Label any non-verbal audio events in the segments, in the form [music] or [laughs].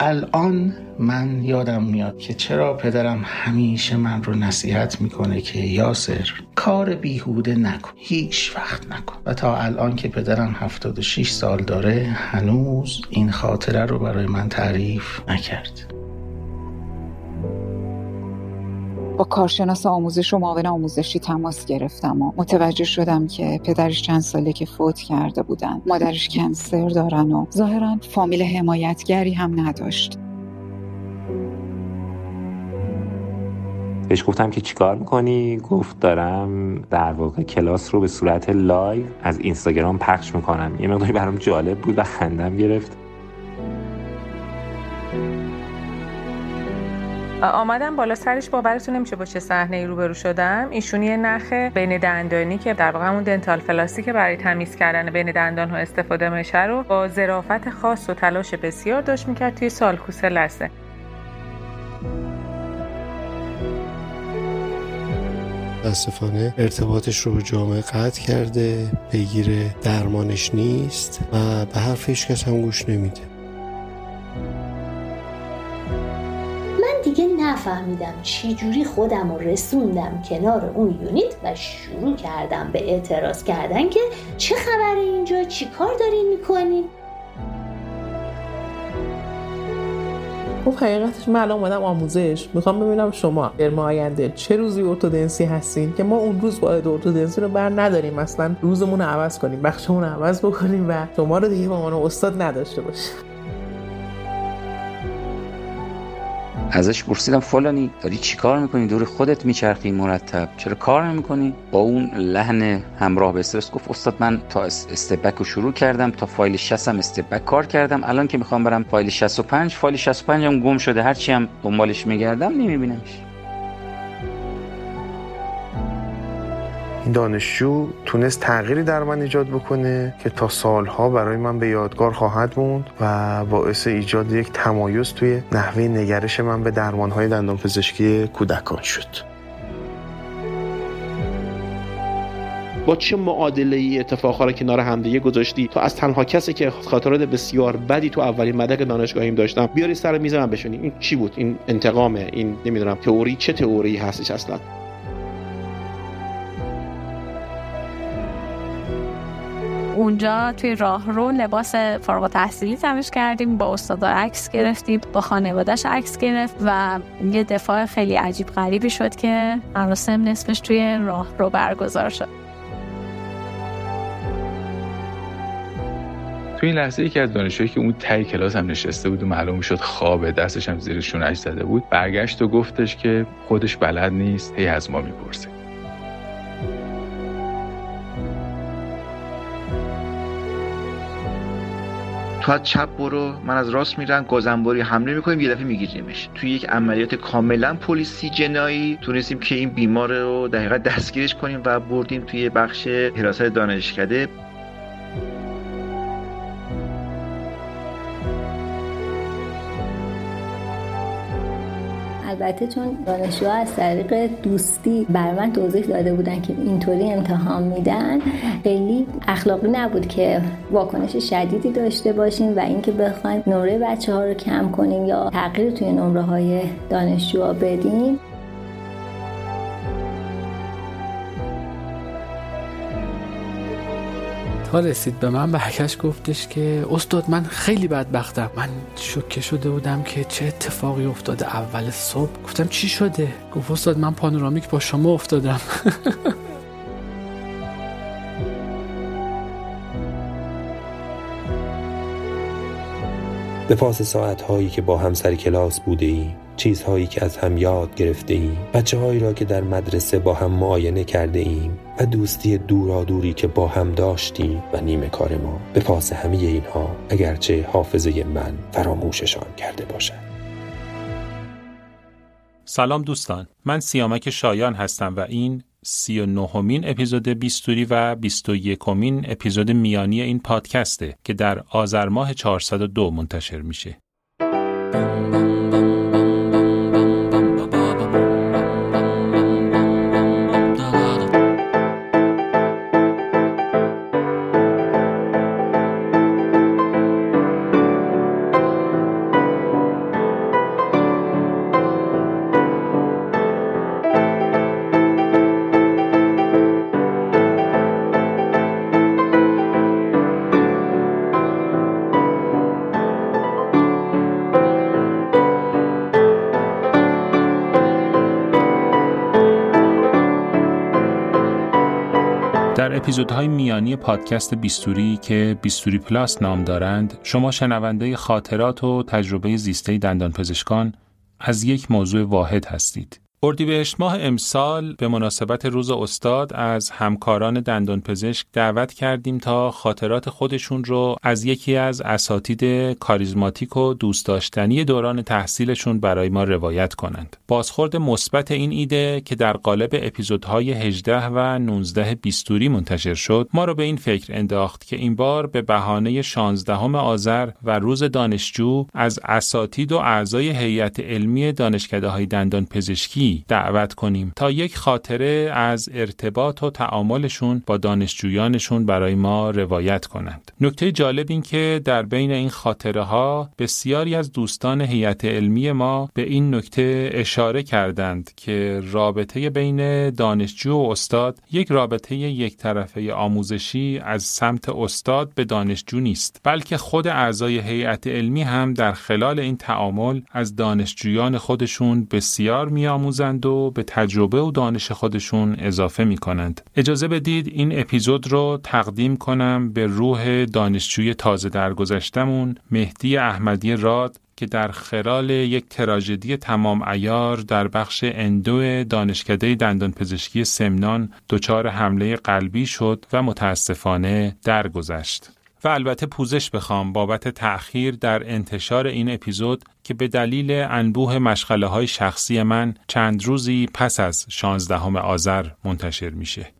الان من یادم میاد که چرا پدرم همیشه من رو نصیحت می‌کنه که یاسر کار بیهوده نکن هیچ وقت نکن. و تا الان که پدرم 76 سال داره هنوز این خاطره رو برای من تعریف نکرد. با کارشناس آموزش و معاون آموزشی تماس گرفتم و متوجه شدم که پدرش چند ساله که فوت کرده بودن. مادرش کنسر دارن و ظاهرا فامیل حمایتگری هم نداشت. بهش گفتم که چیکار می‌کنی؟ گفت دارم در واقع کلاس رو به صورت live از اینستاگرام پخش می‌کنم. یه مقداری برام جالب بود و خندم گرفت. آمدم بالا سرش باورتون نمیشه با چه صحنه ای روبرو شدم. ایشون یه نخ بین دندانی که در واقع همون dental floss ی که برای تمیز کردن بین دندان ها استفاده میشه رو با ظرافت خاص و تلاش بسیار داشت می‌کرد توی sulcus لثه متاسفانه ارتباطش رو به جامعه قطع کرده بگیره درمانش نیست و به حرف هیچ کس هم گوش نمیده. نفهمیدم چجوری خودم رو رسوندم کنار اون یونیت و شروع کردم به اعتراض کردن که چه خبره اینجا؟ چی کار دارین می‌کنین؟ خب حقیقتش من الان اومدم آموزش. می‌خوام ببینم شما در آینده چه روزی ارتودنسی هستین که ما اون روز وارد ارتودنسی رو بر نداریم. مثلا روزمون رو عوض کنیم بخشمون رو عوض بکنیم و شما رو دیگه به عنوان استاد نداشته باشیم. ازش پرسیدم فلانی داری چیکار می‌کنی؟ دور خودت میچرخی مرتب. چرا کار نمی‌کنی؟ با اون لحن همراه به استرس گفت استاد من تا استبک رو شروع کردم تا فایل 60 هم استبک کار کردم. الان که می‌خوام برم فایل 65 فایل 65 هم گم شده. هرچی هم دنبالش میگردم نمیبینمش. دانشجو تونست تغییری در من ایجاد بکنه که تا سالها برای من به یادگار خواهد موند و باعث ایجاد یک تمایز توی نحوه نگرش من به درمانهای دندان پزشکی کودکان شد. با چه معادله ای اتفاقها رو کنار همدیگه گذاشتی؟ تا از تنها کسی که خاطرات بسیار بدی تو اولین مدرک دانشگاهیم داشتم. بیاری سر میز من بشونی این چی بود؟ این انتقامه. این نمی‌دونم تئوری. چه تئوری هستش اصلا؟ اونجا توی راه رو لباس فارغ تحصیلی تمیز کردیم با استادا عکس گرفتیم با خانوادهش عکس گرفت و یه دفاع خیلی عجیب غریبی شد که مراسم نصفش توی راه رو برگزار شد. توی این لحظه یکی از دانشجوهایی که اون تای کلاس هم نشسته بود و معلوم شد خوابه دستش هم زیر شونش زده بود برگشت و گفتش که خودش بلد نیست هی از ما می‌پرسه. تو از چپ برو من از راست میرم گازنباری حمله می‌کنیم یه دفعه میگیریمش. توی یک عملیات کاملا پلیسی جنایی تونستیم که این بیمار رو دقیقا دستگیرش کنیم و بردیم توی بخش حراست دانشکده. البته چون دانشجوها از طریق دوستی بر من توضیح داده بودن که اینطوری امتحان میدن خیلی اخلاقی نبود که واکنش شدیدی داشته باشیم و اینکه بخوایم نمره بچه ها رو کم کنیم یا تغییر توی نمره های دانشجوها بدیم. تا رسید به من برگشت گفتش که استاد من خیلی بدبختم. من شوکه شده بودم که چه اتفاقی افتاده. اول صبح گفتم چی شده؟ گفت استاد من پانورامیک با شما افتادم. [laughs] به پاس ساعت هایی که با هم سر کلاس بوده ایم چیزهایی که از هم یاد گرفته ایم بچه هایی را که در مدرسه با هم معاینه کرده ایم و دوستی دورادوری که با هم داشتیم و نیمه کار ما به پاس همه اینها اگرچه حافظه من فراموششان کرده باشد. سلام دوستان. من سیامک شایان هستم و این سی و نهمین اپیزود بیستوری و بیست و یکمین اپیزود میانی این پادکسته که در آذر ماه 402 منتشر میشه. اپیزودهای میانی پادکست بیستوری که بیستوری پلاس نام دارند شما شنونده خاطرات و تجربه زیسته دندان پزشکان از یک موضوع واحد هستید. اردیبهشت ماه امسال به مناسبت روز استاد از همکاران دندان پزشک دعوت کردیم تا خاطرات خودشون رو از یکی از اساتید کاریزماتیک و دوست داشتنی دوران تحصیلشون برای ما روایت کنند. بازخورد مثبت این ایده که در قالب اپیزودهای 18 و 19 بیستوری منتشر شد ما رو به این فکر انداخت که این بار به بهانه 16 آذر و روز دانشجو از اساتید و اعضای هیئت علمی دانشکده های دندان دعوت کنیم تا یک خاطره از ارتباط و تعاملشون با دانشجویانشون برای ما روایت کنند. نکته جالب این که در بین این خاطره ها بسیاری از دوستان هیئت علمی ما به این نکته اشاره کردند که رابطه بین دانشجو و استاد یک رابطه یک طرفه آموزشی از سمت استاد به دانشجو نیست بلکه خود اعضای هیئت علمی هم در خلال این تعامل از دانشجویان خودشون بسیار میآموزند و به تجربه و دانش خودشون اضافه می کنند. اجازه بدید این اپیزود رو تقدیم کنم به روح دانشجوی تازه درگذشتمون مهدی احمدی راد که در خلال یک تراژدی تمام ایار در بخش اندو دانشکده دندان پزشکی سمنان دچار حمله قلبی شد و متاسفانه درگذشت. و البته پوزش بخوام بابت تأخیر در انتشار این اپیزود که به دلیل انبوه مشغله های شخصی من چند روزی پس از 16 آذر منتشر میشه.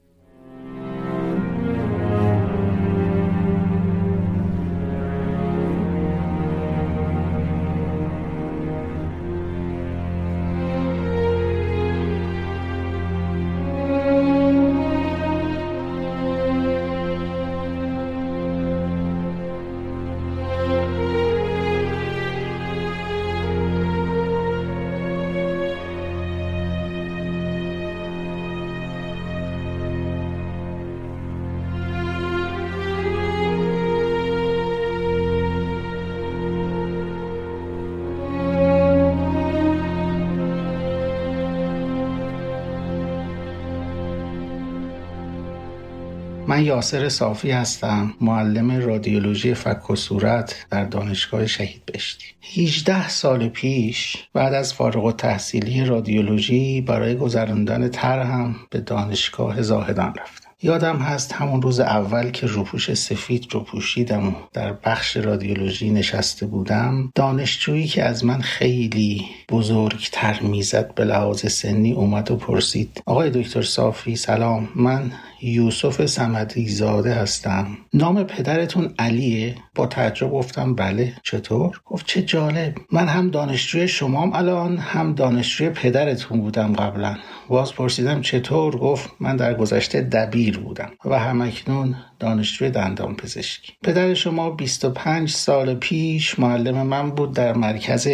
من یاسر صافی هستم معلم رادیولوژی فک و صورت در دانشگاه شهید بهشتی 18 سال پیش بعد از فارغ و تحصیلی رادیولوژی برای گذراندن طرحم به دانشگاه زاهدان رفتم. یادم هست همون روز اول که روپوش سفید رو پوشیدم و در بخش رادیولوژی نشسته بودم. دانشجویی که از من خیلی بزرگتر می‌زد به لحاظ سنی اومد و پرسید آقای دکتر صافی سلام من یوسف سمدی زاده هستم. نام پدرتون علیه؟ با تعجب گفتم بله. چطور؟ گفت چه جالب. من هم دانشجوی شمام الان هم دانشجوی پدرتون بودم قبلا. باز پرسیدم چطور؟ گفت من در گذشته دبیر بودم و همکنون دانشجوی دندان پزشکی. پدر شما 25 سال پیش معلم من بود در مرکز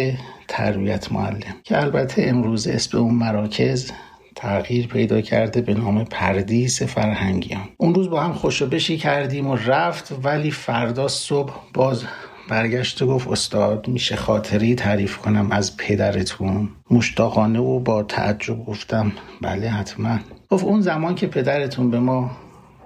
تربیت معلم که البته امروز اسم اون مراکز تغییر پیدا کرده به نام پردیس فرهنگیان. اون روز با هم خوشبشی کردیم و رفت ولی فردا صبح باز برگشت و گفت استاد میشه خاطری تعریف کنم از پدرتون؟ مشتاقانه و با تعجب گفتم بله حتما. گفت اون زمان که پدرتون به ما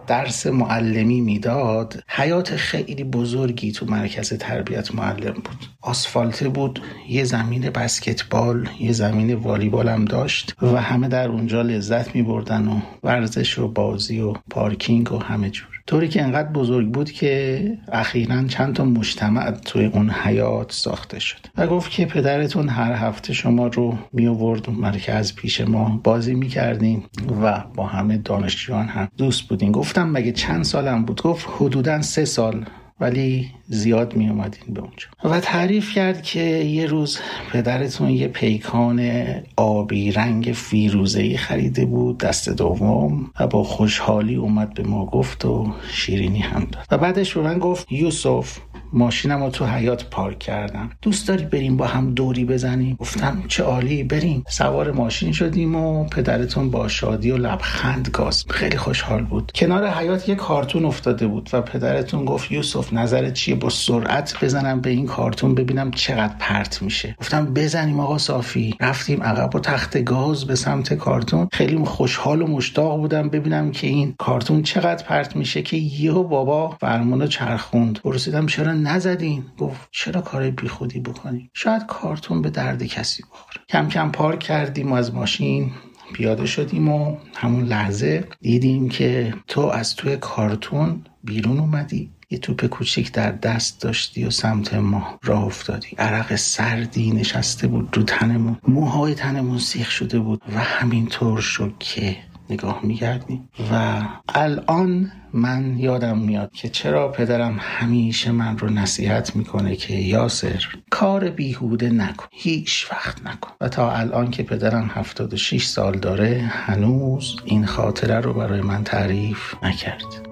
درس معلمی می‌داد حیات خیلی بزرگی تو مرکز تربیت معلم بود. آسفالته بود یه زمین بسکتبال یه زمین والیبال هم داشت و همه در اونجا لذت می بردن و ورزش و بازی و پارکینگ و همه جور. طوری که انقدر بزرگ بود که اخیرا چند تا مجتمع توی اون حیات ساخته شد. و گفت که پدرتون هر هفته شما رو می آورد مرکز پیش ما بازی می کردیم و با همه دانشجویان هم دوست بودیم گفتم مگه چند سالم بود؟ گفت حدودا سه سال. ولی زیاد می اومدین به اونجا. و تعریف کرد که یه روز پدرتون یه پیکان آبی رنگ فیروزهی خریده بود دست دوم و با خوشحالی اومد به ما گفت و شیرینی هم داد. و بعدش به من گفت یوسف ماشینم رو تو حیات پارک کردم. دوست داری بریم با هم دوری بزنیم؟ گفتم چه عالی بریم. سوار ماشین شدیم و پدرتون با شادی و لبخند گاز. خیلی خوشحال بود. کنار حیات یه کارتون افتاده بود و پدرتون گفت یوسف نظرت چیه؟ با سرعت بزنم به این کارتون ببینم چقدر پرت میشه. گفتم بزنیم آقا صافی. رفتیم عقب و تخت گاز به سمت کارتون. خیلی خوشحال و مشتاق بودم ببینم که این کارتون چقدر پرت میشه که یهو بابا فرمانو چرخوند. پرسیدم چرا نزدین؟ گفت چرا کار بیخودی بکنی؟ شاید کارتون به درد کسی بخوره. کم کم پارک کردیم از ماشین پیاده شدیم و همون لحظه دیدیم که تو از توی کارتون بیرون اومدی. یه توپ کوچیک در دست داشتی و سمت ما راه افتادی. عرق سردی نشسته بود رو تنمون. موهای تنمون سیخ شده بود و همینطور شد که نگاه میگردیم و الان من یادم میاد که چرا پدرم همیشه من رو نصیحت می‌کنه که یاسر کار بیهوده نکن. هیچ وقت نکن. و تا الان که پدرم 76 سال داره هنوز این خاطره رو برای من تعریف نکرد.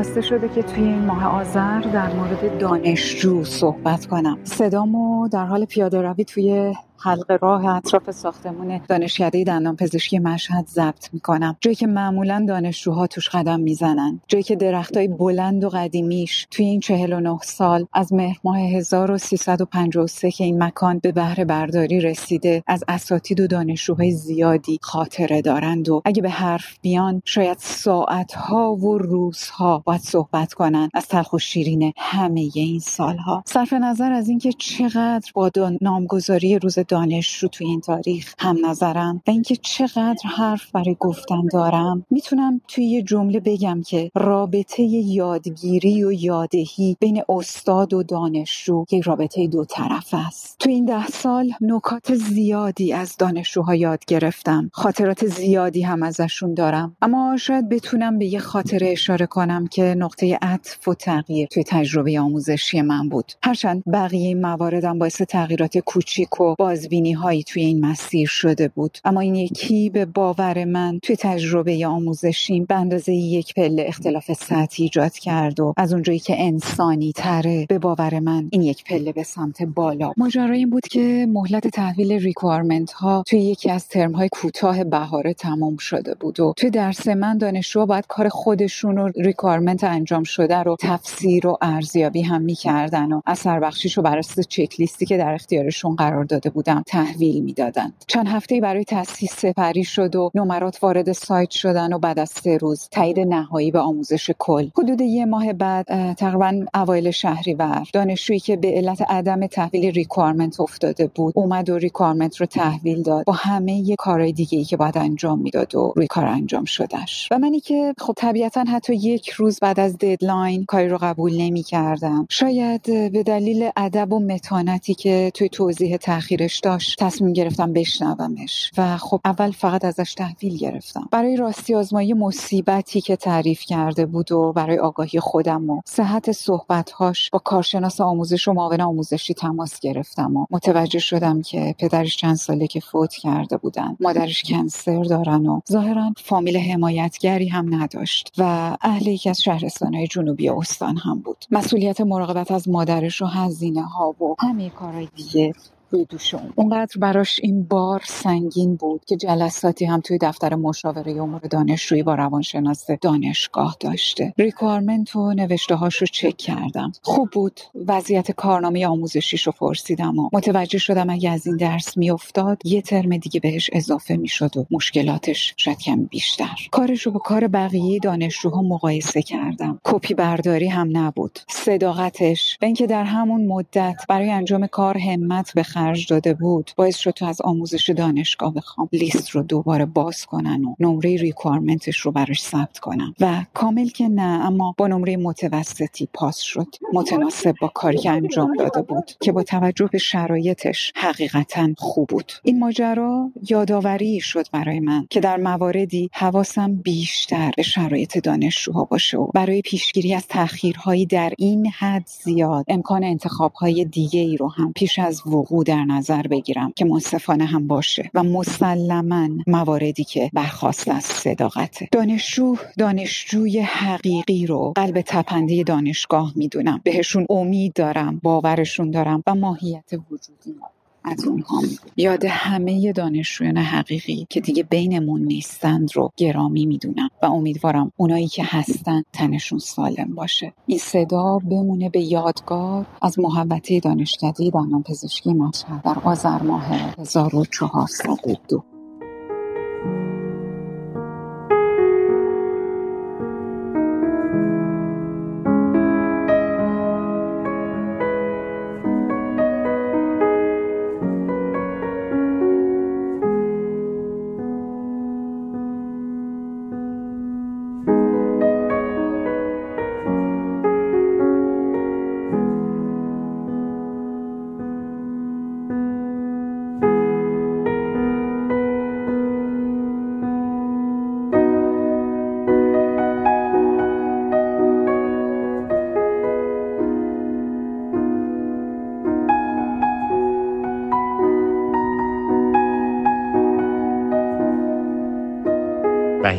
خواسته شده که توی این ماه آذر در مورد دانشجو صحبت کنم. صدامو در حال پیاده روی توی حلقه راه اطراف ساختمون دانشکده دندان پزشکی مشهد ضبط می‌کنم. جایی که معمولا دانشجوها توش قدم می‌زنن. جایی که درختای بلند و قدیمیش توی این 49 سال از مهر ماه 1353 که این مکان به بهره برداری رسیده از اساتید و دانشجوهای زیادی خاطره دارند و اگه به حرف بیان شاید ساعتها و روزها باید صحبت کنن از تلخ و شیرین همه این سالها. صرف نظر از اینکه چقدر با نامگذاری روز دانشجو توی این تاریخ هم نظرم و اینکه چقدر حرف برای گفتن دارم می‌تونم توی یه جمله بگم که رابطه یادگیری و یادهی بین استاد و دانشجو یک رابطه دو طرف است. توی این ده سال نکات زیادی از دانشجوها یاد گرفتم. خاطرات زیادی هم ازشون دارم. اما شاید بتونم به یه خاطره اشاره کنم که نقطه عطف و تغییر توی تجربه آموزشی من بود. هرچند بقیه مواردم باعث تغییرات کوچیک و با بازبینی هایی توی این مسیر شده بود. اما این یکی به باور من توی تجربه آموزشیم به اندازه یک پله اختلاف سطحی ایجاد کرد و از اونجایی که انسانی تره به باور من این یک پله به سمت بالا. ماجرا این بود که مهلت تحویل requirement ها توی یکی از ترم های کوتاه بهاره تمام شده بود و توی درس من دانشجوها باید کار خودشون و requirement انجام شده رو تفسیر و ارزیابی هم می‌کردن و اثر بخشیش رو بر اساس چک لیستی که در اختیارشون قرار داده بود بودم تحویل می‌دادن چند هفته برای تصحیح سپری شد و نمرات وارد سایت شدن و بعد از سه روز تایید نهایی به آموزش کل. حدود یه ماه بعد تقریبا اوایل شهریور دانشجویی که به علت عدم تحویل requirement افتاده بود اومد و requirement رو تحویل داد با همه کارهای دیگه ای که باید انجام می‌داد و روی کار انجام شدش و منی که خب طبیعتا حتی یک روز بعد از ددلاین کاری رو قبول نمی کردم شاید به دلیل ادب و متانتی که توی توضیح تاخیرش داشت تصمیم گرفتم بشنومش. و خب اول فقط ازش تحویل گرفتم. برای راستی آزمایی مصیبتی که تعریف کرده بود و برای آگاهی خودم و صحت صحبتهاش با کارشناس آموزش و معاون آموزشی تماس گرفتم و متوجه شدم که پدرش چند ساله که فوت کرده بودن. مادرش کنسر دارن و ظاهرا فامیل حمایتگری هم نداشت و اهل یکی از شهرستانهای جنوبی استان هم بود. مسئولیت مراقبت از مادرش و هزینه ها و همه کارهای دیگه روی اونقدر براش این بار سنگین بود که جلساتی هم توی دفتر مشاوره امور دانشجویی با روانشناس دانشگاه داشته. ریکوارمنت و نوشته هاش رو چک کردم. خوب بود. وضعیت کارنامه آموزشیش رو پرسیدم و متوجه شدم اگه از این درس میافتاد یه ترم دیگه بهش اضافه می‌شد و مشکلاتش شاید کم بیشتر. کارش رو با کار بقیه دانشجوها مقایسه کردم. کپی برداری هم نبود. صداقتش و اینکه در همون مدت برای انجام کار همت بخ خرج داده بود باعث شد تو از آموزش دانشگاه بخوام لیست رو دوباره باز کنن و نمره ریکوایرمنتش رو براش ثبت کنم. و کامل که نه اما با نمره متوسطی پاس شد. متناسب با کاری که انجام داده بود که با توجه به شرایطش حقیقتا خوب بود. این ماجرا یادآوری شد برای من که در مواردی حواسم بیشتر به شرایط دانشجوها باشه و برای پیشگیری از تاخیرهایی در این حد زیاد امکان انتخابهای دیگه ای رو هم پیش از وقوع در نظر بگیرم که منصفانه هم باشه و مسلما مواردی که برخواست از صداقته. دانشجو دانشجوی حقیقی رو قلب تپنده دانشگاه می‌دونم. بهشون امید دارم باورشون دارم و ماهیت وجودی از اونها یاد همه دانشجویان حقیقی که دیگه بینمون نیستند رو گرامی می‌دونم و امیدوارم اونایی که هستن تنشون سالم باشه. این صدا بمونه به یادگار از محبته دانشکده دندان پزشکی مشهد در آذر ماه 1402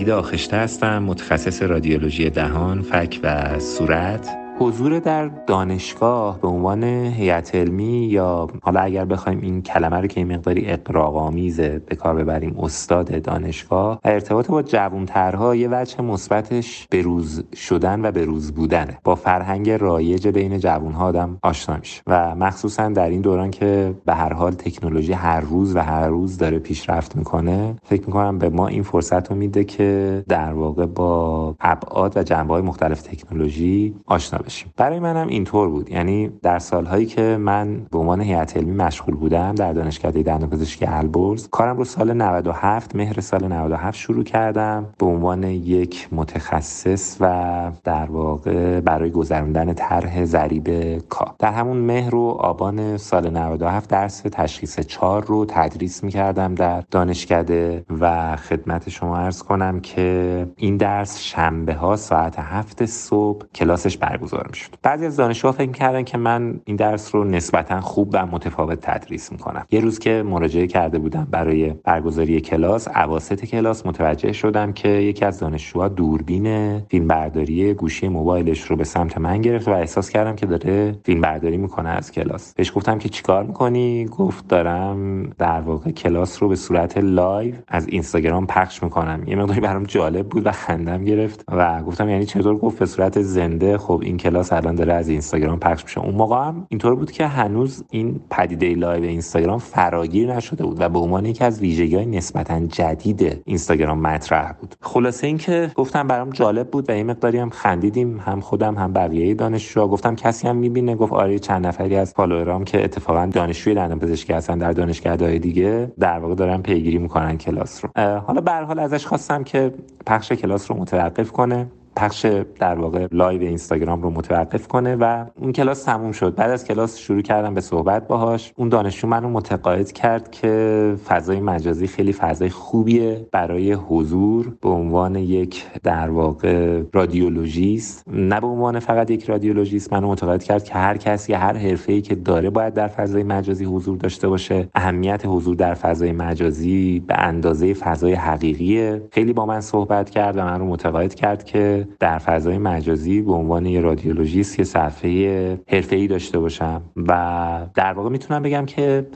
وحید آخشته هستم متخصص رادیولوژی دهان، فک و صورت. حضور در دانشگاه به عنوان هیئت علمی یا حالا اگر بخوایم این کلمه رو که مقداری اقراق‌آمیزه به کار ببریم استاد دانشگاه و ارتباط با جوانترها یه وجه مثبتش بروز شدن و بروز بودنه. با فرهنگ رایج بین جوانها آدم آشنا میشه و مخصوصا در این دوران که به هر حال تکنولوژی هر روز و هر روز داره پیشرفت می‌کنه فکر می‌کنم به ما این فرصت رو میده که در واقع با ابعاد و جنبه های مختلف تکنولوژی آشنا برای منم اینطور بود. یعنی در سالهایی که من به عنوان هیئت علمی مشغول بودم در دانشکده دندانپزشکی البرز کارم رو سال 97 مهر سال 97 شروع کردم به عنوان یک متخصص و در واقع برای گذراندن طرح ضریب کا در همون مهر و آبان سال 97 درس تشخیص چار رو تدریس می کردم در دانشکده و خدمت شما ارز کنم که این درس شنبه ها ساعت هفت صبح کلاسش برگزار می‌شد. بعضی از دانشجوها فکر کردن که من این درس رو نسبتا خوب و متفاوت تدریس می‌کنم. یه روز که مراجعه کرده بودم برای برگزاری کلاس اواسط کلاس متوجه شدم که یکی از دانشجوها دوربین فیلمبرداری گوشی موبایلش رو به سمت من گرفت و احساس کردم که داره فیلم برداری می‌کنه از کلاس. بهش گفتم که چیکار می‌کنی؟ گفت دارم در واقع کلاس رو به صورت live از اینستاگرام پخش می‌کنم. یه مقداری برام جالب بود و خندم گرفت و گفتم یعنی چطور؟ گفت به صورت زنده. خب این کلاس الان داره از اینستاگرام پخش میشه. اون موقع هم اینطور بود که هنوز این پدیده live اینستاگرام فراگیر نشده بود و به عنوان یکی از ویژگی های نسبتا جدید اینستاگرام مطرح بود. خلاصه اینکه گفتم برام جالب بود و این مقداری هم خندیدیم هم خودم هم بقیه دانشجو گفتم کسی هم می‌بینه گفت آره چند نفری از follower ام که اتفاقا دانشجوی دندانپزشکی هستن در دانشگاه‌های دیگه در واقع دارن پیگیری می‌کنن کلاس رو. حالا به هر حال ازش خواستم که پخش کلاس رو متوقف کنه. پخش در واقع live اینستاگرام رو متوقف کنه و اون کلاس تموم شد. بعد از کلاس شروع کردم به صحبت باهاش. اون دانشجو منو متقاعد کرد که فضای مجازی خیلی فضای خوبیه برای حضور به عنوان یک در واقع رادیولوژیست. نه به عنوان فقط یک رادیولوژیست منو متقاعد کرد که هر کسی هر حرفه‌ای که داره باید در فضای مجازی حضور داشته باشه. اهمیت حضور در فضای مجازی به اندازه فضای حقیقیه. خیلی با من صحبت کرد و من رو متقاعد کرد که در فضای مجازی به عنوان یه رادیولوژیست یه صفحه حرفه‌ای داشته باشم و در واقع می‌تونم بگم که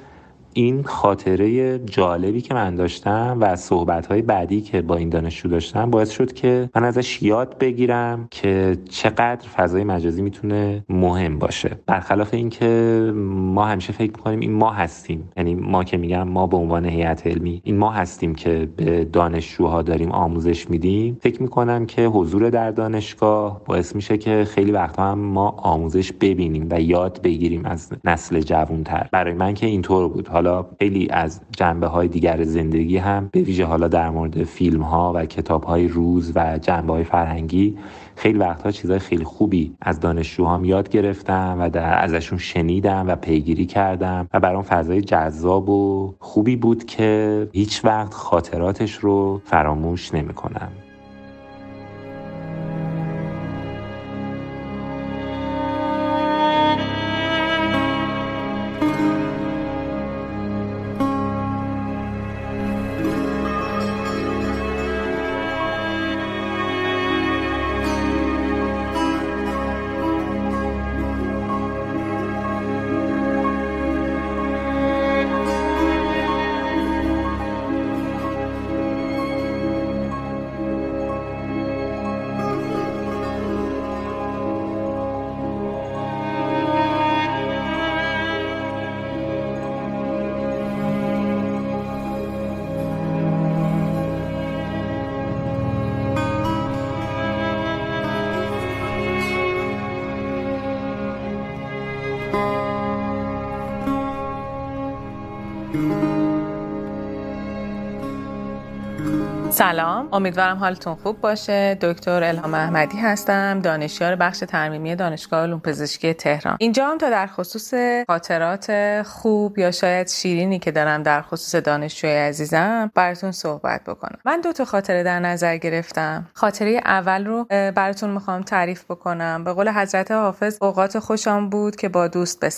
این خاطره جالبی که من داشتم و صحبت های بعدی که با این دانشجو داشتم باعث شد که من ازش یاد بگیرم که چقدر فضای مجازی می‌تونه مهم باشه. برخلاف اینکه ما همیشه فکر می‌کنیم این ما هستیم. یعنی ما که میگم ما به عنوان هیئت علمی این ما هستیم که به دانشجوها داریم آموزش میدیم. فکر می‌کنم که حضور در دانشگاه باعث میشه که خیلی وقتها هم ما آموزش ببینیم و یاد بگیریم از نسل جوانتر. برای من که اینطور بود. خیلی از جنبه های دیگر زندگی هم به ویژه حالا در مورد فیلم ها و کتاب های روز و جنبه های فرهنگی خیلی وقتها چیزای خیلی خوبی از دانشجوهام یاد گرفتم و در ازشون شنیدم و پیگیری کردم و برام فضای جذاب و خوبی بود که هیچ وقت خاطراتش رو فراموش نمی‌کنم. امیدوارم حالتون خوب باشه. دکتر الهام احمدی هستم دانشیار بخش ترمیمی دانشگاه علوم پزشکی تهران. اینجا هم تا در خصوص خاطرات خوب یا شاید شیرینی که دارم در خصوص دانشجوی عزیزم براتون صحبت بکنم. من دو تا خاطره در نظر گرفتم. خاطره اول رو براتون می‌خوام تعریف بکنم. به قول حضرت حافظ اوقات خوشم بود که با دوست به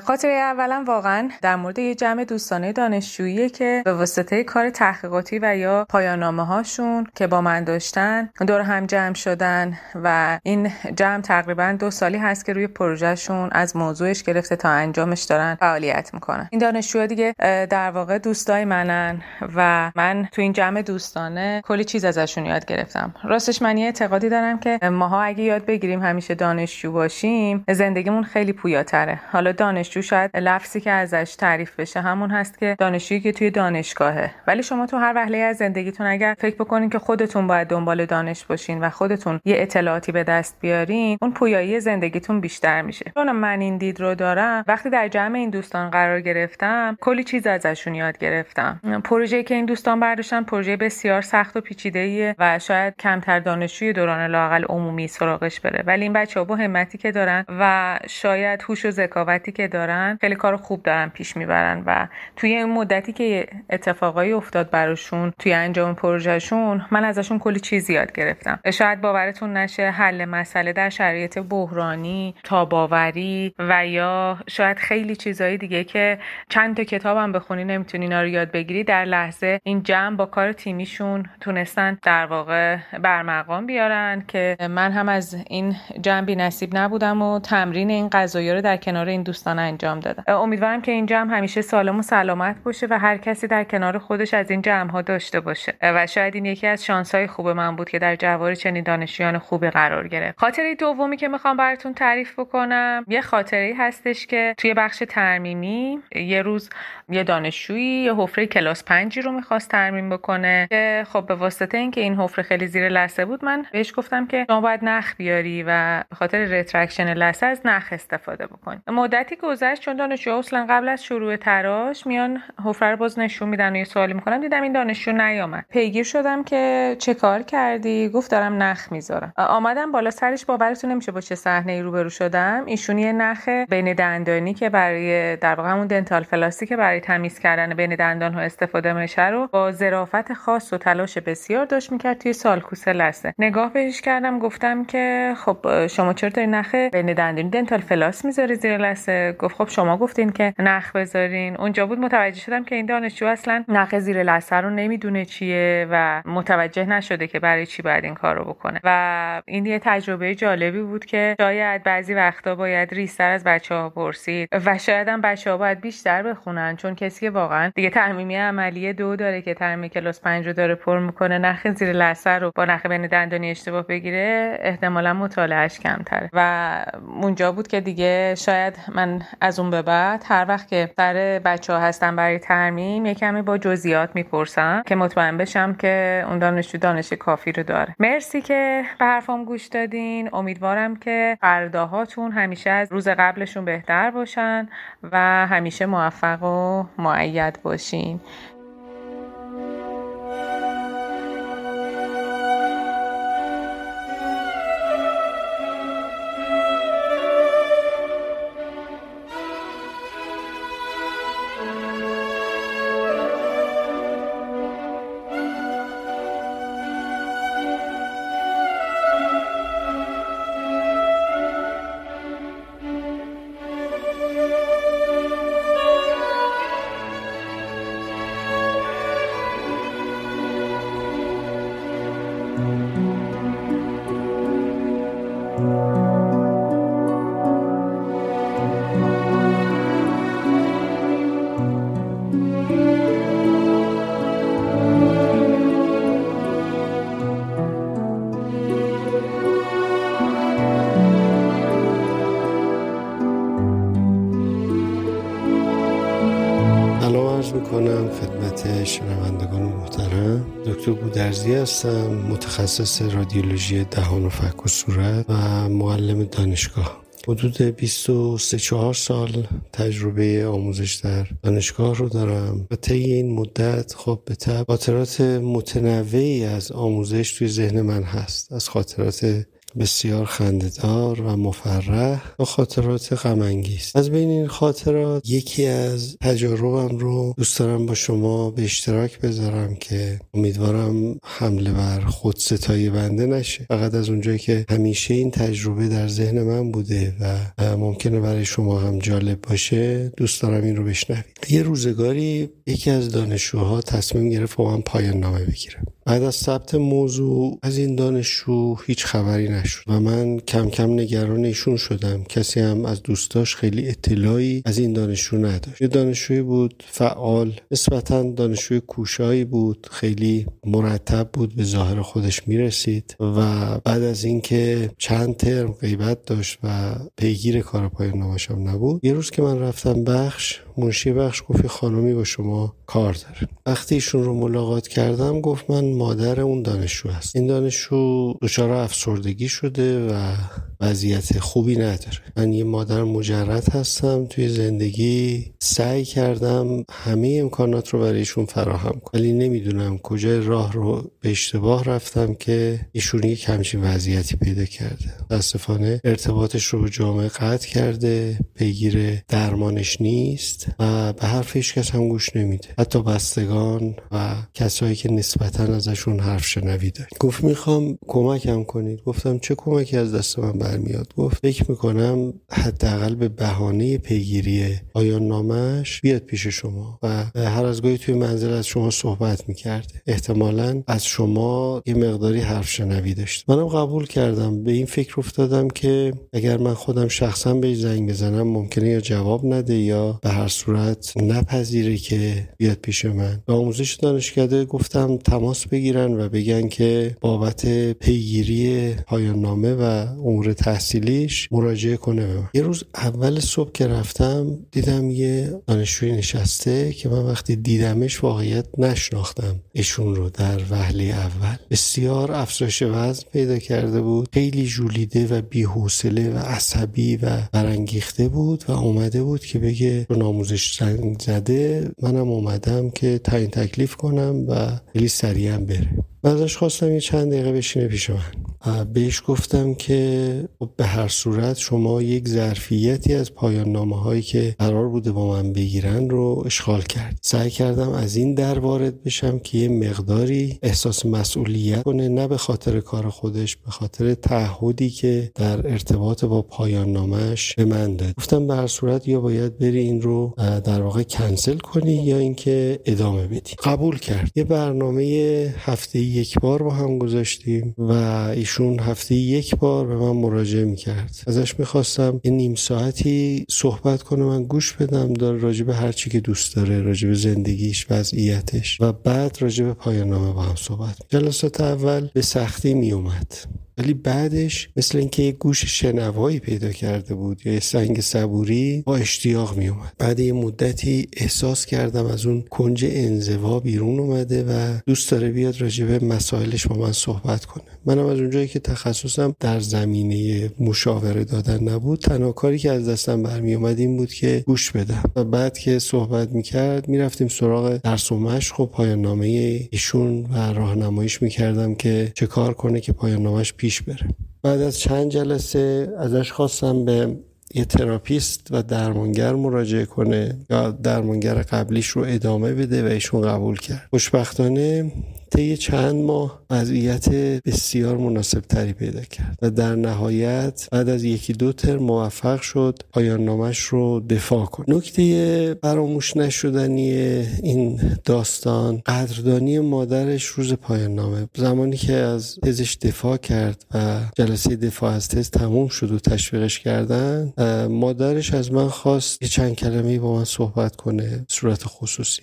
خاطره اولا واقعا در مورد یه جمع دوستانه دانشجویی که به واسطه کار تحقیقاتی و یا پایان نامه هاشون که با من داشتن دور هم جمع شدن و این جمع تقریبا دو سالی هست که روی پروژهشون از موضوعش گرفته تا انجامش دارن فعالیت می‌کنن. این دانشجوها دیگه در واقع دوستای منن و من تو این جمع دوستانه کلی چیز ازشون یاد گرفتم. راستش من یه اعتقادی دارم که ماها اگه یاد بگیریم همیشه دانشجو باشیم زندگیمون خیلی پویاتره. حالا دانشجو شاید لفظی که ازش تعریف بشه همون هست که دانشجویی که توی دانشگاهه. ولی شما تو هر وهله از زندگیتون اگر فکر بکنین که خودتون باید دنبال دانش باشین و خودتون یه اطلاعاتی به دست بیارین اون پویایی زندگیتون بیشتر میشه. چون من این دید رو دارم وقتی در جمع این دوستان قرار گرفتم کلی چیز ازشون یاد گرفتم. پروژه‌ای که این دوستان برداشتن پروژه بسیار سخت و پیچیده و شاید کمتر دانشجوی دوران لاقل عمومی سراغش بره. ولی این بچه‌ها با همتی که دارن و شاید هوش و ذکاوتی که دارن خیلی کار خوب دارن پیش می‌برن و توی این مدتی که اتفاقایی افتاد براشون توی انجام پروژهشون من ازشون کلی چیز یاد گرفتم. شاید باورتون نشه حل مسئله در شرایط بحرانی تاباوری و یا شاید خیلی چیزهای دیگه که چند تا کتابم بخونی نمی‌تونی اینا رو یاد بگیری در لحظه این جمع با کار تیمیشون تونستن در واقع برمقام بیارن که من هم از این جمع بی نصیب نبودم و تمرین این قضایی رو در کنار این دوستان انجام دادم. امیدوارم که این جمع همیشه سالم و سلامت باشه و هر کسی در کنار خودش از این جمع ها داشته باشه. و شاید این یکی از شانسهای خوب من بود که در جوار چنین دانشجویان خوبی قرار گرفت. خاطره دومی که می‌خوام براتون تعریف بکنم یه خاطره هستش که توی بخش ترمیمی یه روز یه دانشجویی یه حفره کلاس پنجی رو می‌خواست ترمیم بکنه که خب به واسطه اینکه این حفره خیلی زیر لثه بود من بهش گفتم که شما باید نخ بیاری و به خاطر retraction لثه از نخ استفاده بکنی. مدتی گذشت چون دانشجو اصلا قبل از شروع تراش میان حفره رو باز نشون میدن و یه سوالی می‌کنم دیدم این دانشجو نیامد. پیگیر شدم که چه کار کردی؟ گفت دارم نخ می‌ذارم. آمدم بالا سرش باورتون نمیشه با چه صحنه ای روبرو شدم. ایشون یه نخ بین دندانی که برای در واقع همون dental floss ی که برای تمیز کردن بین دندان ها استفاده میشه رو با ظرافت خاص و تلاش بسیار داشت می‌کرد توی sulcus لثه نگاه بهش کردم گفتم که خب شما چرا داری نخ بین دندانی دنتال فلاس می‌ذاری زیر لسه گفت خب شما گفتین که نخ بذارین. اونجا بود متوجه شدم که این دانشجو اصلا نخ زیر لسه رو نمی‌دونه چیه و متوجه نشده که برای چی باید این کار رو بکنه. و این یه تجربه جالبی بود که شاید بعضی وقتا باید ریستر از بچه ها پرسید و شاید هم بچه ها باید بیشتر بخونن چون کسی که واقعا دیگه ترمیمی عملی دو داره که ترمیم کلاس پنج رو داره پر می‌کنه نخ زیر لثه رو با نخ بین دندانی اشتباه بگیره احتمالا مطالعهش کمتره. و اونجا بود که دیگه شاید من از اون به بعد هر وقت که سر بچه ها هستم برای ترمیم یه کمی با جزئیات می‌پرسم که مطمئن بشم که اون دانشجو دانش کافی رو داره. مرسی که به حرفام گوش دادین. امیدوارم که فرداهاتون همیشه از روز قبلشون بهتر باشن و همیشه موفق و معید باشین. هستم متخصص رادیولوژی دهان و فک و صورت و معلم دانشگاه. حدود 23 4 سال تجربه آموزش در دانشگاه رو دارم و طی این مدت خب به طب خاطرات متنوعی از آموزش توی ذهن من هست. از خاطرات بسیار خندهدار و مفرح و خاطرات غمانگیز. از بین این خاطرات یکی از تجاربم رو دوست دارم با شما به اشتراک بذارم که امیدوارم حمله بر خود ستایی بنده نشه. فقط از اونجایی که همیشه این تجربه در ذهن من بوده و ممکنه برای شما هم جالب باشه دوست دارم این رو بشنوید. یه روزگاری یکی از دانشجوها تصمیم گرفت با من پایان نامه بگیره. بعد از ثبت موضوع از این دانشجو هیچ خبری نشد و من کم کم نگران ایشون شدم. کسی هم از دوستاش خیلی اطلاعی از این دانشجو نداشت. یه دانشجوی بود فعال نسبتا دانشجوی کوشایی بود خیلی مرتب بود به ظاهر خودش می‌رسید و بعد از اینکه چند ترم غیبت داشت و پیگیر کار پایان نامشم نبود یه روز که من رفتم بخش منشی بخش گفت خانمی با شما کار داره. وقتی ایشون رو ملاقات کردم گفت من مادر اون دانشجو هست. این دانشجو دچار افسردگی شده و وضعیت خوبی نداره. من یه مادر مجرد هستم توی زندگی سعی کردم همه امکانات رو برایشون فراهم کنم. ولی نمی‌دونم کجای راه رو به اشتباه رفتم که ایشون یک همچین وضعیتی پیدا کرده. متاسفانه ارتباطش رو به جامعه قطع کرده پیگیر درمانش نیست و به حرف هیچ کس هم گوش نمیده. حتی بستگان و کسایی که نسبتا ازشون حرف شنویده گفت می‌خوام کمکم کنید. گفتم چه کمکی از دست من؟ برمیاد. گفت فکر می‌کنم حداقل به بهانه پیگیری آیان نامش بیاد پیش شما و هر از گاهی توی منزل از شما صحبت می‌کرده احتمالا از شما یه مقداری حرف شنوی داشت. منم قبول کردم. به این فکر افتادم که اگر من خودم شخصا به زنگ بزنم ممکنه یا جواب نده یا به هر صورت نپذیره که بیاد پیش من. به آموزش دانشکده گفتم تماس بگیرن و بگن که بابت پیگیری پایان نامه و امور تحصیلیش مراجعه کنه. به من یه روز اول صبح که رفتم دیدم یه دانشجوی نشسته که من وقتی دیدمش واقعیت نشناختم. ایشون رو در وهله اول. بسیار افزایش وزن پیدا کرده بود. خیلی ژولیده و بیحوصله و عصبی و برانگیخته بود و اومده بود که بگه رو زنگ زده. منم اومدم که تعیین تکلیف کنم و خیلی سریعا بره. ازش خواستم یه چند دقیقه بشینه پیش من. بهش گفتم که خب به هر صورت شما یک ظرفیتی از پایان نامه هایی که قرار بوده با من بگیرن رو اشغال کرد. سعی کردم از این در وارد بشم که یه مقداری احساس مسئولیت کنه نه به خاطر کار خودش به خاطر تعهدی که در ارتباط با پایان نامش به من داد. گفتم به هر صورت یا باید بری این رو در واقع کنسل کنی یا اینکه ادامه بدی. قبول کرد. یه برنامه هفته یک بار با هم گذاشتیم و ایشون هفته یک بار به من مراجعه می‌کرد. ازش می‌خواستم یه نیم ساعتی صحبت کنه من گوش بدم داره راجب هر چی که دوست داره راجب زندگیش وضعیتش. و بعد راجب پایان نامه با هم صحبت جلسات اول به سختی میومد ولی بعدش مثل اینکه یه گوش شنوایی پیدا کرده بود یا یه سنگ صبوری با اشتیاق می اومد بعد یه مدتی احساس کردم از اون کنج انزوا بیرون اومده و دوست داره بیاد راجع مسائلش با من صحبت کنه. منم از اونجایی که تخصصم در زمینه مشاوره دادن نبود تنها کاری که از دستم برمی اومد این بود که گوش بدم. و بعد که صحبت می‌کرد می‌رفتیم سراغ درس و مشق و پایان نامه ایشون و راهنماییش می‌کردم که چه کار کنه که پایان نامش پیش بره. بعد از چند جلسه ازش خواستم به یه تراپیست و درمانگر مراجعه کنه یا درمانگر قبلیش رو ادامه بده و ایشون قبول کرد. خوشبختانه طی چند ماه وضعیت بسیار مناسب تری پیدا کرد و در نهایت بعد از یکی دو تر موفق شد پایان نامش رو دفاع کن. نکته فراموش نشدنی این داستان قدردانی مادرش روز پایان نامه زمانی که از تزش دفاع کرد و جلسه دفاع از تز تموم شد و تشویقش کردن مادرش از من خواست یه چند کلمه با من صحبت کنه صورت خصوصی.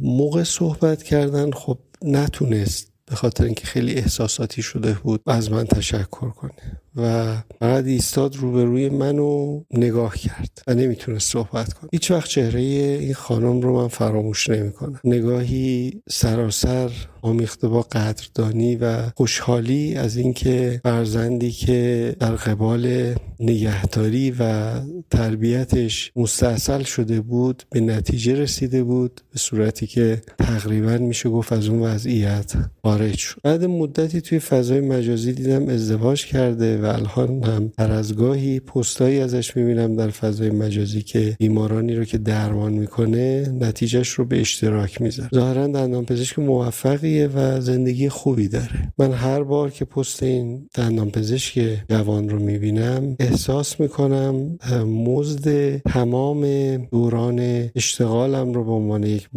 موقع صحبت کردن خب نتونست به خاطر اینکه خیلی احساساتی شده بود از من تشکر کنه. و بعد ایستاد روبروی منو نگاه کرد و نمی‌تونست صحبت کنه. هیچ وقت چهره این خانم رو من فراموش نمی‌کنم. نگاهی سراسر آمیخته با قدردانی و خوشحالی از اینکه فرزندی که در قبال نگهداری و تربیتش مستاصل شده بود به نتیجه رسیده بود به صورتی که تقریبا میشه گفت از اون وضعیت خارج شد. بعد مدتی توی فضای مجازی دیدم ازدواج کرده و الان هم هر از گاهی پستایی ازش می‌بینم در فضای مجازی که بیمارانی رو که درمان می‌کنه نتیجهش رو به اشتراک می‌ذاره. ظاهرا دندان پزشک موفقیه و زندگی خوبی داره. من هر بار که پست این دندان پزشک جوان رو می‌بینم احساس می‌کنم مزد تمام دوران اشتغالم رو به عنوان یک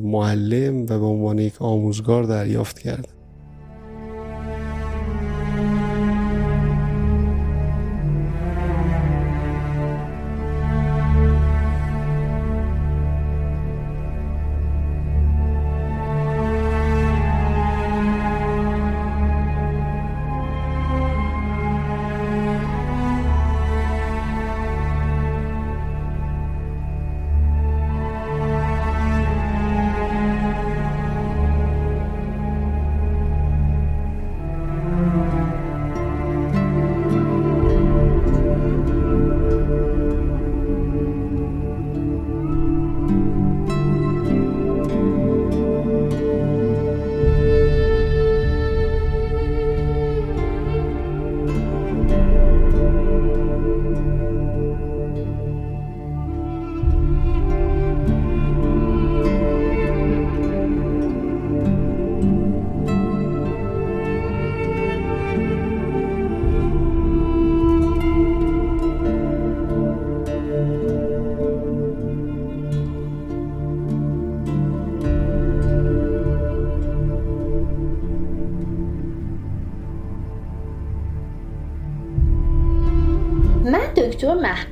معلم و به عنوان یک آموزگار دریافت کردم.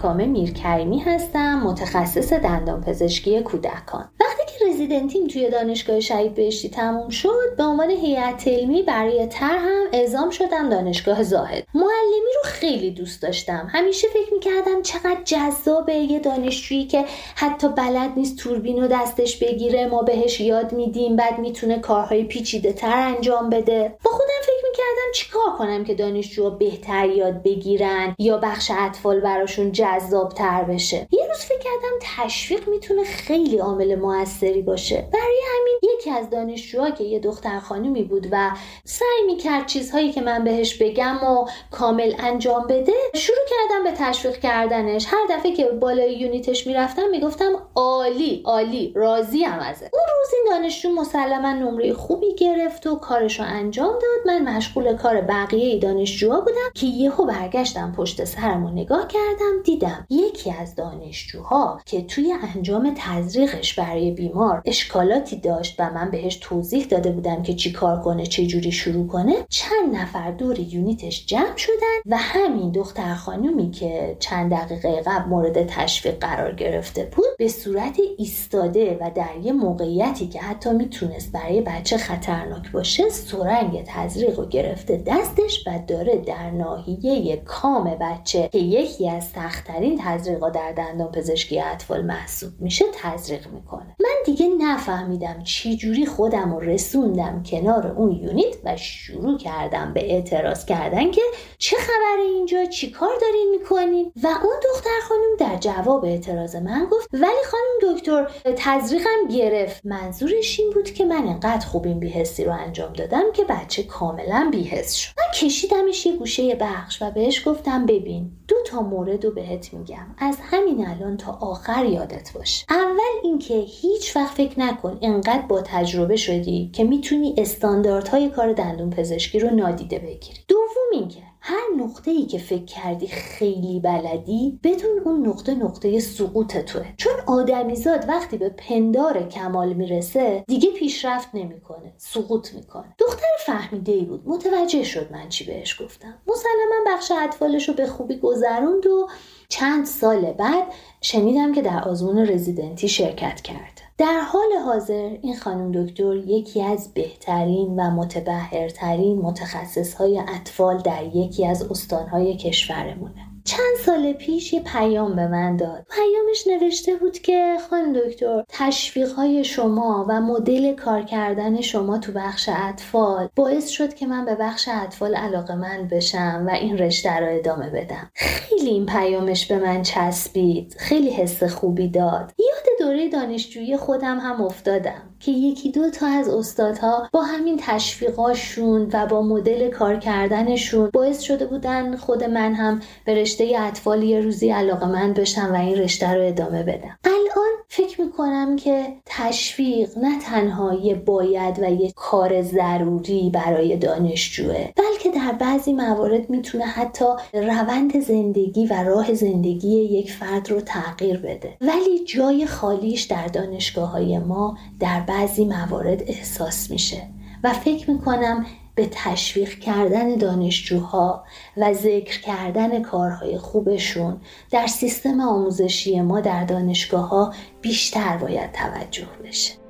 محکامه میرکریمی هستم متخصص دندان پزشکی کودکان. وقتی که رزیدنتیم توی دانشگاه شهید بهشتی تموم شد به عنوان هیئت علمی برای هم اعزام شدم دانشگاه زاهد. معلمی رو خیلی دوست داشتم. همیشه فکر می‌کردم چقدر جذابه یه دانشجویی که حتی بلد نیست توربین رو دستش بگیره ما بهش یاد میدیم بعد می‌تونه کارهای پیچیده تر انجام بده. با خودم فکر می‌کردم چیکار کنم که دانشجوها بهتر یاد بگیرن یا بخش اطفال براشون جذاب تر بشه؟ یه روز فکر کردم تشویق می‌تونه خیلی عامل موثری باشه. برای همین یکی از دانشجوها که یه دختر خانمی بود و سعی می‌کرد چیزهایی که من بهش بگم و کامل انجام بده شروع کردم به تشویق کردنش. هر دفعه که بالای یونیتش می‌رفتم می‌گفتم عالی عالی راضی هم ازه اون روز این دانشجو مسلما نمره خوبی گرفت و کارشو انجام داد. من مشغول کار بقیه دانشجوها بودم که یهو برگشتم پشت سرم و نگاه کردم دیدم یکی از دانشجوها که توی انجام تزریقش برای بیمار اشکالاتی داشت و من بهش توضیح داده بودم که چی کار کنه چه جوری شروع کنه. چند نفر دور یونیتش جمع شدن و همین دختر خانومی که چند دقیقه قبل مورد تشویق قرار گرفته بود به صورت ایستاده و در یه موقعیتی که حتی می‌تونست برای بچه خطرناک باشه سرنگ تزریق رو گرفته دستش و داره در ناحیه کام بچه که یکی از سختترین تزریقا در دندان پزشکی اطفال محسوب میشه تزریق می‌کنه. من دیگه نفهمیدم چی جوری خودم رو رسوندم کنار اون یونیت و شروع کردم به اعتراض کردن که چه خبر اینجا؟ چی کار دارین می‌کنین؟ و اون دختر خانم در جواب اعتراض من گفت ولی خانم دکتر تزریقم گرفت. منظورش این بود که من انقدر خوب این بیهستی رو انجام دادم که بچه کاملا بیهست شد من کشیدمش یه گوشه بخش و بهش گفتم ببین دو تا مورد رو بهت میگم. از همین الان تا آخر یادت باشه. اول اینکه هیچ وقت فکر نکن انقدر با تجربه شدی که می‌تونی استانداردهای کار دندون پزشکی رو نادیده بگیری. دوم اینکه هر نقطه ای که فکر کردی خیلی بلدی بدون اون نقطه نقطه سقوط توه چون آدمیزاد وقتی به پندار کمال می‌رسه دیگه پیشرفت نمی‌کنه سقوط می‌کنه. دختر فهمیده ای بود. متوجه شد من چی بهش گفتم. مسلما بخش اطفالش رو به خوبی گذروند و چند سال بعد شنیدم که در آزمون رزیدنتی شرکت کرد. در حال حاضر این خانم دکتر یکی از بهترین و متبهرترین متخصص های اطفال در یکی از استانهای کشورمونه. چند سال پیش یه پیام به من داد. پیامش نوشته بود که خانم دکتر تشویق های شما و مدل کار کردن شما تو بخش اطفال باعث شد که من به بخش اطفال علاقه من بشم و این رشته رو ادامه بدم. خیلی این پیامش به من چسبید. خیلی حس خوبی داد. یاد دوره دانشجویی خودم هم افتادم که یکی دو تا از استادها با همین تشویقاشون و با مدل کار کردنشون باعث شده بودن خود من هم به رشته اطفال یه روزی علاقه من بشم و این رشته رو ادامه بدم. الان فکر می‌کنم که تشویق نه تنها یه باید و یه کار ضروری برای دانشجوه بلکه در بعضی موارد می‌تونه حتی روند زندگی و راه زندگی یک فرد رو تغییر بده. ولی جای خالیش در دانشگاه های ما در بعضی موارد احساس میشه و فکر می‌کنم به تشویق کردن دانشجوها و ذکر کردن کارهای خوبشون در سیستم آموزشی ما در دانشگاه ها بیشتر باید توجه بشه.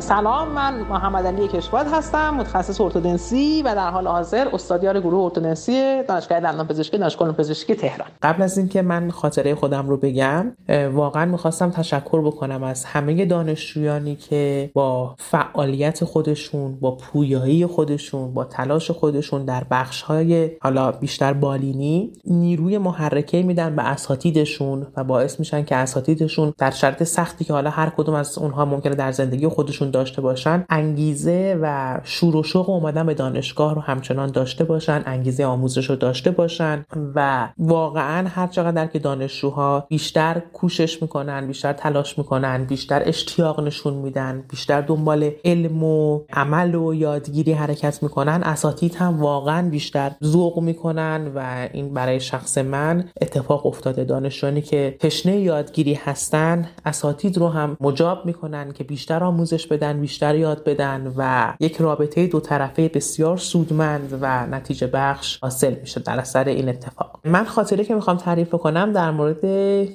سلام من محمد علی کشواد هستم متخصص ارتودنسی و در حال حاضر استادیار گروه ارتودنسی دانشگاه دندان پزشکی دانشگاه پزشکی تهران. قبل از اینکه من خاطره خودم رو بگم واقعا می‌خواستم تشکر بکنم از همه دانشجویانی که با فعالیت خودشون با پویایی خودشون با تلاش خودشون در بخش های حالا بیشتر بالینی نیروی محرکه میدن به اساتیدشون و باعث میشن که اساتیدشون در شرط سختی که حالا هر کدوم از اونها ممکنه در زندگی خودشون داشته باشن انگیزه و شور و شوق اومدن به دانشگاه رو همچنان داشته باشن انگیزه آموزش رو داشته باشن و واقعا هر چقدر که دانشجوها بیشتر کوشش می‌کنن بیشتر تلاش می‌کنن بیشتر اشتیاق نشون میدن بیشتر دنبال علم و عمل و یادگیری حرکت می‌کنن اساتید هم واقعا بیشتر ذوق می‌کنن و این برای شخص من اتفاق افتاده. دانشجویانی که تشنه یادگیری هستن اساتید رو هم مجاب می‌کنن که بیشتر آموزش آموزش بدن بیشتر یاد بدن و یک رابطه دو طرفه بسیار سودمند و نتیجه بخش حاصل میشه در اثر این اتفاق. من خاطره که می‌خوام تعریف کنم در مورد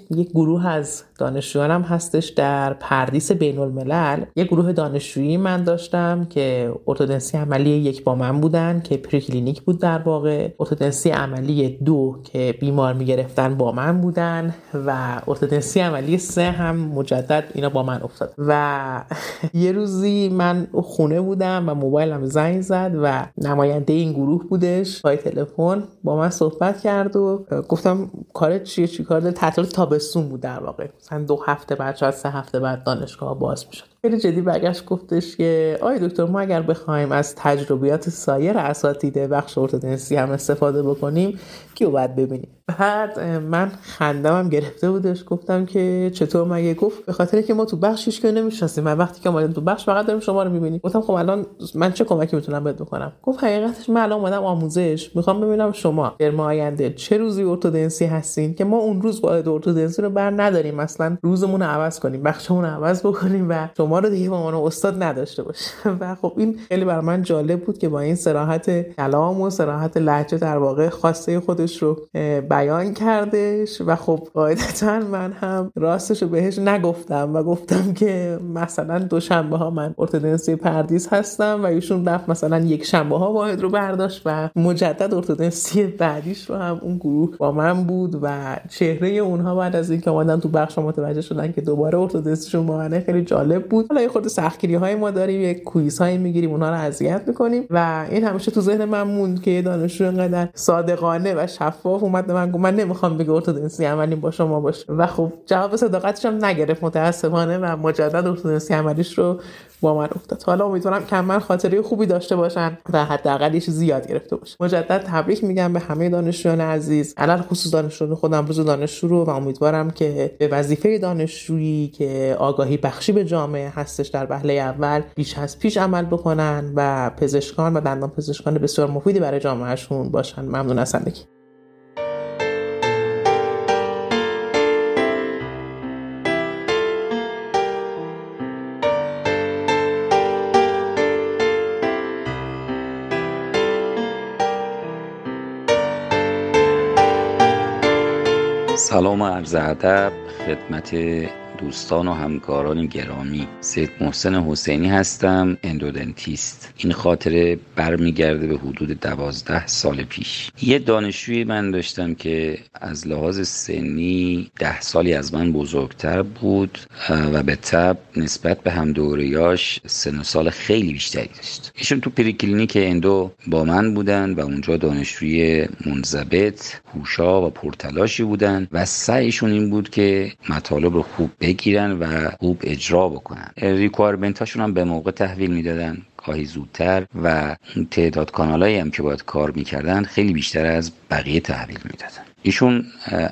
یک گروه از دانشجویانم هستش در پردیس بین الملل یک گروه دانشجویی من داشتم که ارتودنسی عملی یک با من بودن که preclinic بود در واقع. ارتودنسی عملی دو که بیمار می‌گرفتن با من بودن و ارتودنسی عملی سه هم مجدد اینا با من افتاد. و [laughs] یه روزی من خونه بودم و موبایلم زنگ زد و نماینده این گروه بودش. پای تلفن با من صحبت کرد و گفتم کارت چیه چی کار تعطیل تابستون بود در واقع. مثلا دو هفته بعد شاید سه هفته بعد دانشگاه باز می‌شد. خیلی جدی برگشت گفتش که آقای دکتر ما اگر بخوایم از تجربیات سایر اساتید بخش ارتودنسی هم استفاده بکنیم کیو باید ببینیم؟ بعد من خندمم گرفته بودش گفتم که چطور مگه؟ گفت به خاطر که ما تو بخشش که نمی‌شناسیم و وقتی که اومدیم تو بخش فقط داریم شما رو می‌بینیم. گفتم خب الان من چه کمکی می‌تونم بهت بکنم؟ گفت حقیقتش من الان اومدم آموزش می‌خوام ببینم شما در آینده چه روزی ارتودنسی هستین که ما اون روز وارد ارتودنسی رو بر نداریم. مثلا روزمون رو عوض کنیم بخشمون عوض بکنیم و شما رو دیگه به عنوان استاد نداشته باشه و خب این خیلی برای من جالب بود که با این صراحت کلام و صراحت لهجه در واقع خواسته خودش رو بیان کردش. و خب قاعدتا من هم راستش رو بهش نگفتم و گفتم که مثلا دو شنبه ها من ارتودنسی پردیس هستم و ایشون رفت مثلا یک شنبه ها واحد رو برداشت و مجدد ارتودنسی بعدیش رو هم اون گروه با من بود و چهره اونها بعد از اینکه اومدن تو بخش متوجه شدن که دوباره ارتودنسیشون با منه خیلی جالب بود. حالا یه خورده سختگیری های ما داریم یک quiz هایی می‌گیریم اونها رو اذیت می‌کنیم و این همیشه تو ذهن من موند که دانشجو اینقدر صادقانه و شفاف اومد به من گفت من نمی‌خوام دیگه ارتودنسی عملی با شما باشه. و خب جواب صداقتش هم نگرفت متاسفانه و مجدد ارتودنسی عملیش رو با من افتاد. حالا امیدوارم که من خاطره خوبی داشته باشن و حداقل یه زیاد گرفته باشه. مجدد تبریک میگم به همه دانشجویان عزیز. علل خصوص دانشجویان خودم روز دانشجو رو و امیدوارم که به وظیفه دانشجویی که آگاهی بخشی به جامعه هستش در وهله اول بیش از پیش عمل بکنن و پزشکان و دندان پزشکان بسیار مفیدی برای جامعهشون باشن. ممنون از زندگی سلام و عرض ادب خدمت دوستان و همکاران گرامی. سید محسن حسینی هستم endodontist. این خاطره برمیگرده به حدود دوازده سال پیش. یه دانشجوی من داشتم که از لحاظ سنی ده سالی از من بزرگتر بود و به تبع نسبت به هم دوره‌ایاش سن و سال خیلی بیشتری داشت. ایشون تو preclinic endo با من بودن و اونجا دانشجوی منضبط کوشا و پرتلاشی بودن و سعیشون این بود که مطالب رو خوب بگیرن و خوب اجرا بکنن. requirement هاشون هم به موقع تحویل می‌دادن. گاهی زودتر و تعداد کانالایی هم که باید کار می‌کردن خیلی بیشتر از بقیه تحویل می‌دادن. ایشون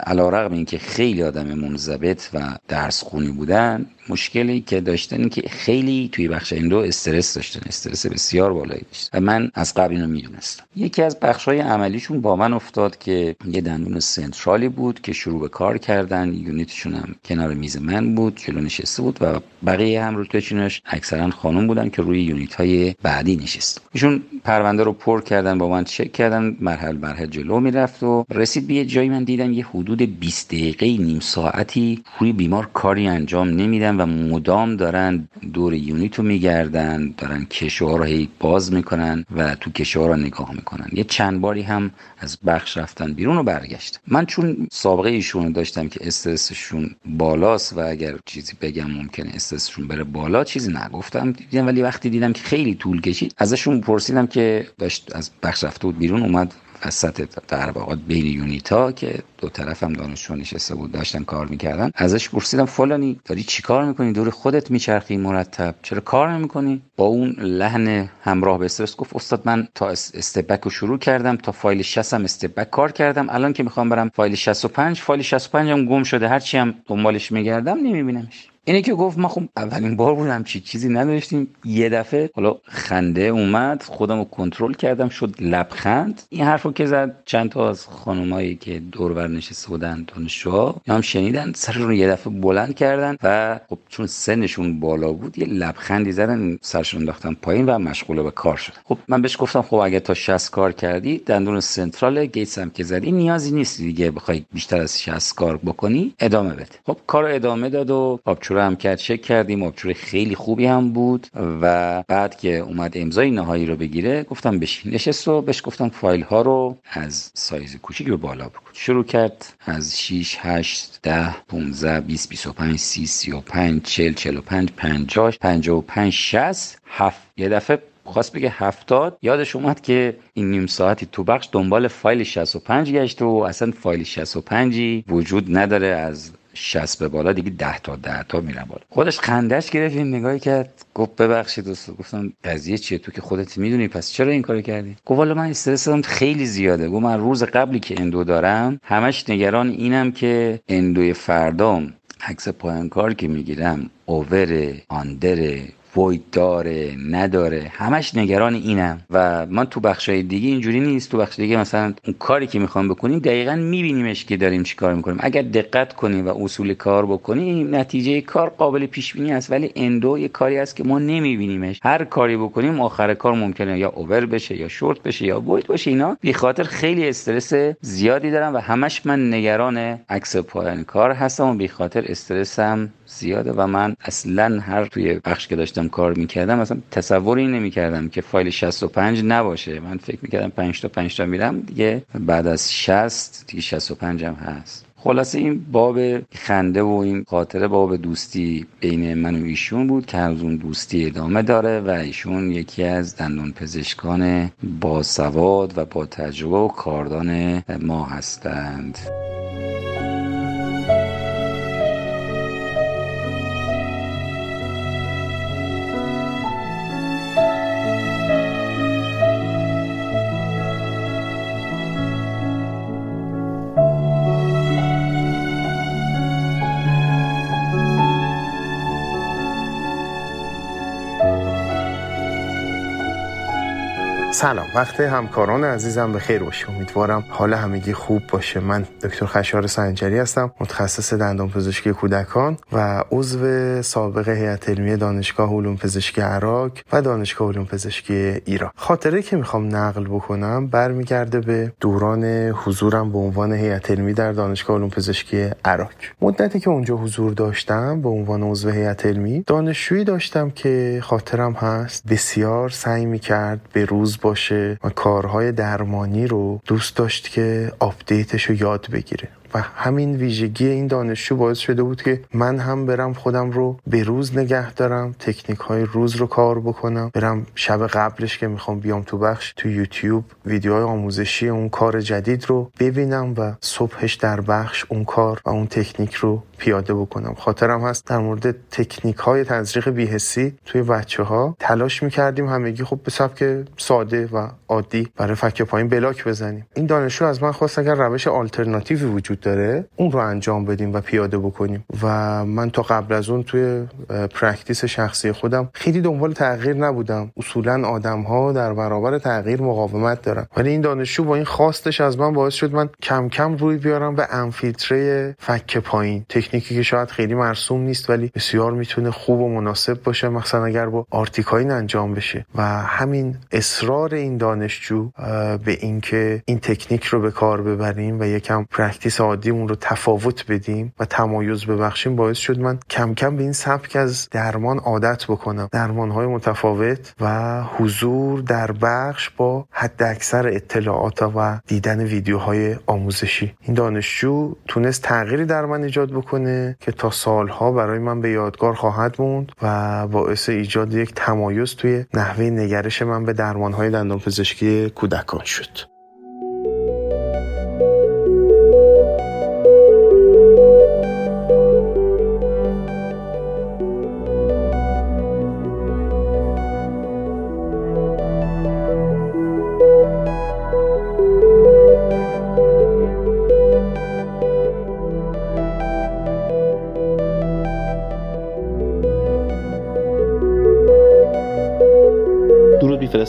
علی‌رغم این که خیلی آدم منضبط و درس خونی بودن مشکلی که داشتن که خیلی توی بخش endo استرس داشتن استرس بسیار بالایی داشتن. و من از قبل اینو می‌دونستم. یکی از بخش های عملیشون با من افتاد که یه دندون central ی بود که شروع به کار کردن. unit شون هم کنار میز من بود جلو نشسته بود و بقیه هم رو چینش اکثرا خانم بودن که روی یونیت های بعدی نشسته ایشون پرونده رو پر کردن با من چک کردن مرحله مرحله جلو می‌رفت و رسید به جایی من دیدم یه حدود 20 دقیقه نیم ساعتی روی بیمار کاری انجام نمیدن و مدام دارن دور یونیت رو میگردن دارن کشوها رو باز می‌کنن و تو کشوها رو نگاه می‌کنن. یه چند باری هم از بخش رفتن بیرون و برگشت. من چون سابقه ایشون داشتم که استرسشون بالاست و اگر چیزی بگم ممکنه استرسشون بره بالا چیزی نگفتم. دیدم ولی وقتی دیدم که خیلی طول کشید ازشون پرسیدم که داشت از بخش رفته بود بیرون اومد وسط در واقع بین یونیتا که دو طرف هم دانشجو نشسته بود داشتن کار می‌کردن. ازش پرسیدم فلانی داری چی کار می‌کنی؟ دور خودت میچرخی مرتب. چرا کار نمی‌کنی؟ با اون لحن همراه به استرس گفت استاد من تا استبک رو شروع کردم تا فایل 60 هم استبک کار کردم. الان که می‌خوام برم فایل 65 فایل 65 هم گم شده هرچی هم دنبالش میگردم نمیبینمش. اینه که گفت ما خب اولین بار بودم چی چیزی نداشتیم. یه دفعه حالا خنده اومد خودم رو کنترل کردم شد لبخند. این حرفو که زد چند تا از خانمایی که دور بر نشسته بودن دانشجوها هم شنیدن سرشون رو یه دفعه بلند کردن و خب چون سنشون بالا بود یه لبخندی زدن سرشون انداختن پایین و مشغول به کار شد خب من بهش گفتم خب اگه تا 60 کار کردی دندون سنترال گیتس هم که زدی نیازی نیست دیگه بخوای بیشتر از 60 کار بکنی ادامه بده. خب کار ادامه داد و آبچوره هم کرد چک کردیم آبچوره خیلی خوبی هم بود و بعد که اومد امضای نهایی رو بگیره گفتم بشین. نشست و بهش گفتم فایل ها رو از سایز کوچیک رو بالا بکن. شروع کرد از 6 8 10 15 20 25 30 35 40 45 50 55 60 7 یه دفعه خواست بگه هفتاد. یادش اومد که این نیم ساعتی تو بخش دنبال فایل 65 گشت و اصلا فایل 65 وجود نداره از 60 به بالا دیگه 10 تا 10 تا میرن بالا. خودش خندش گرفت یه نگاهی کرد. گفت ببخشید دوست گفتم قضیه چیه؟ تو که خودت می‌دونی پس چرا این کارو کردی؟ گفت والا من استرسم خیلی زیاده. گفت من روز قبلی که endo دارم همش نگران اینم که endo ی فردام عکس پایان کار که می‌گیرم over under void داره نداره همش نگران اینم. و من تو بخشای دیگه اینجوری نیست. تو بخش دیگه مثلا اون کاری که می‌خوام بکنیم دقیقا میبینیمش که داریم چی کار می‌کنیم. اگر دقت کنیم و اصول کار بکنیم نتیجه کار قابل پیش بینی است. ولی endo یه کاری است که ما نمیبینیمش. هر کاری بکنیم آخر کار ممکنه یا over بشه یا شورت بشه یا void باشه اینا به خاطر خیلی استرس زیادی دارم و همش من نگران عکس پایان کار هستم و بی خاطر استرسم زیاده و من اصلا هر توی بخش که داشتم کار می‌کردم اصلا تصوری نمی‌کردم که فایل 65 نباشه. من فکر می‌کردم 5 تا 5 تا میرم دیگه بعد از 60 دیگه 65 هم هست. خلاصه این باب خنده و این خاطره باب دوستی بین من و ایشون بود که از اون دوستی ادامه داره و ایشون یکی از دندون پزشکان با سواد و با تجربه و کاردان ما هستند. سلام. وقت همکاران عزیزم به خیر باشه. امیدوارم حال همگی خوب باشه. من دکتر خشار سنجری هستم متخصص دندان پزشکی کودکان و عضو سابق هیئت علمی دانشگاه علوم پزشکی عراق و دانشگاه علوم پزشکی ایران. خاطره که می‌خوام نقل بکنم برمیگرده به دوران حضورم به عنوان هیئت علمی در دانشگاه علوم پزشکی عراق. مدتی که اونجا حضور داشتم به عنوان عضو هیئت علمی دانشجویی داشتم که خاطرم هست. بسیار سعی می‌کرد به روز باشه و کارهای درمانی رو دوست داشت که آپدیتش رو یاد بگیره. و همین ویژگی این دانشجو باعث شده بود که من هم برم خودم رو به روز نگه دارم تکنیک های روز رو کار بکنم برم شب قبلش که می‌خوام بیام تو بخش تو یوتیوب ویدیوهای آموزشی اون کار جدید رو ببینم و صبحش در بخش اون کار و اون تکنیک رو پیاده بکنم. خاطرم هست در مورد تکنیک های تزریق بیهسی توی بچه ها تلاش می‌کردیم همگی خب به سبک ساده و عادی برای فک پایین بلاک بزنیم. این دانشجو از من خواست اگر روش آلترناتیوی وجود داره اون رو انجام بدیم و پیاده بکنیم. و من تا قبل از اون توی practice شخصی خودم خیلی دنبال تغییر نبودم. اصولا آدم ها در برابر تغییر مقاومت دارن. ولی این دانشجو با این خواستش از من باعث شد من کم کم روی بیارم به انفیلتره فک پایین. تکنیکی که شاید خیلی مرسوم نیست ولی بسیار می‌تونه خوب و مناسب باشه مثلا اگر با articaine انجام بشه. و همین اصرار این دانشجو به اینکه این تکنیک رو به کار ببریم و یکم practice عادیمون رو تفاوت بدیم و تمایز ببخشیم باعث شد من کم کم به این سبک از درمان عادت بکنم. درمان های متفاوت و حضور در بخش با حد اکثر اطلاعات و دیدن ویدیوهای آموزشی. این دانشجو تونست تغییری در من ایجاد بکنه که تا سالها برای من به یادگار خواهد موند و باعث ایجاد یک تمایز توی نحوه نگرش من به درمانهای دندان پزشکی کودکان شد.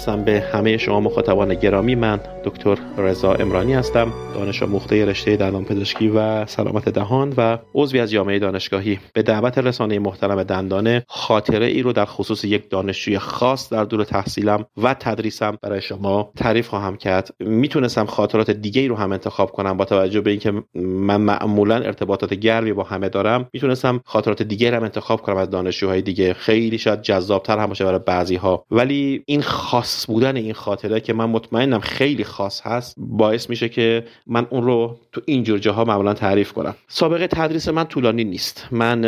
میفرستم به همه شما مخاطبان گرامی من دکتر رضا امرانی هستم. دانش آموخته رشته دندان پزشکی و سلامت دهان و عضوی از جامعه دانشگاهی. به دعوت رسانه محترم دندانه خاطره ای رو در خصوص یک دانشجوی خاص در دور تحصیلم و تدریسم برای شما تعریف خواهم کرد. می‌تونستم خاطرات دیگه ای رو هم انتخاب کنم با توجه به اینکه من معمولا ارتباطات گرمی با همه دارم. می‌تونستم خاطرات دیگه رو انتخاب کنم از دانشجوهای دیگه. خیلی شاید جذابتر هم باشه برای بعضی ها ولی این خاص بودن این خاطره که من مطمئنم خیلی خاص هست باعث میشه که من اون رو تو اینجور جاها معمولا تعریف کنم. سابقه تدریس من طولانی نیست. من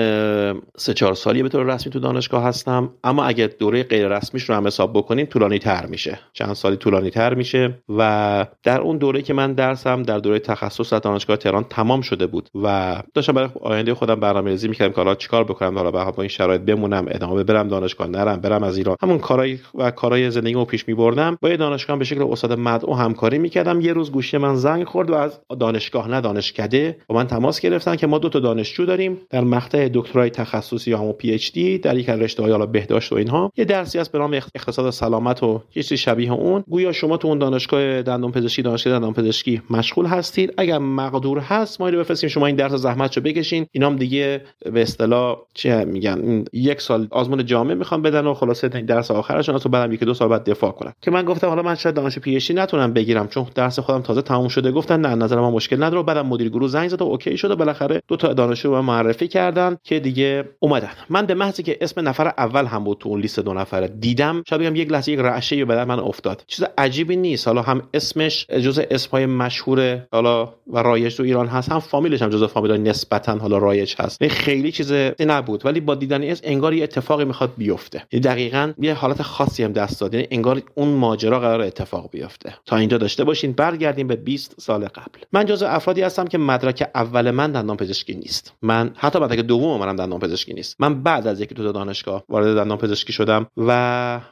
سه چهار سالی به طور رسمی تو دانشگاه هستم اما اگر دوره غیر رسمیش رو هم حساب بکنیم طولانی تر میشه. چند سالی طولانی تر میشه و در اون دوره که من درسم در دوره تخصص در دانشگاه تهران تمام شده بود و داشتم برای آینده خودم برنامه‌ریزی می‌کردم که حالا چیکار بکنم حالا با این شرایط بمونم ادامه برم دانشگاه نرم برم از ایران. همون کارهای و کارهای زندگیمو پیش میبردم. با یه دانشگاه به شکل استاد مدعو همکاری می‌کردم. یه روز گوشی من زنگ خورد و از دانشگاه نه دانشکده با من تماس گرفتن که ما دو تا دانشجو داریم در مقطع دکترای تخصصی یا همون پی اچ دی در یک رشته های بهداشت و اینها. یه درسی هست به نام اقتصاد سلامت و چیزی شبیه اون. گویا شما تو اون دانشگاه دندان پزشکی دانشگاه دندان پزشکی مشغول هستید. اگر مقدور هست ما رو بفرستیم. شما این درس زحمتشو بکشین. اینام دیگه به اصطلاح چه میگن؟ یک سال آزمون جامعه می‌خوام بدن و خلاصه درس آخرشون تو بعدم یک دو سال بعد دفاع که من گفتم حالا من شاید دانشجوی PhD نتونم بگیرم چون درس خودم تازه تموم شده گفتن نه نظر من مشکل نداره. بعدم مدیر گروه زنگ زد و OK شد و بالاخره دو تا دانشجو رو معرفی کردن که دیگه اومدن. من به محضی که اسم نفر اول هم بود تو اون لیست دو نفره دیدم شاید بگم یک لحظه یک رعشه به من افتاد. چیز عجیبی نیست. حالا هم اسمش جزء اسمهای مشهور حالا و رایج تو ایران هست هم فامیلش هم جزء فامیلای نسبتا حالا رایج هست. خیلی چیز نبود ولی با دیدن اسم انگار یه اتفاقی می‌خواد بیفته. یعنی دقیقا یه حالت خاصی هم دست داد. یعنی انگار اون ماجرا قرار اتفاق بیفته. تا اینجا داشته باشین برگردیم به 20 سال قبل. من جزء افرادی هستم که مدرک اول من دندان پزشکی نیست. من حتی مدرک دوم منم دندان پزشکی نیست. من بعد از یکی دو دانشگاه وارد دندان پزشکی شدم و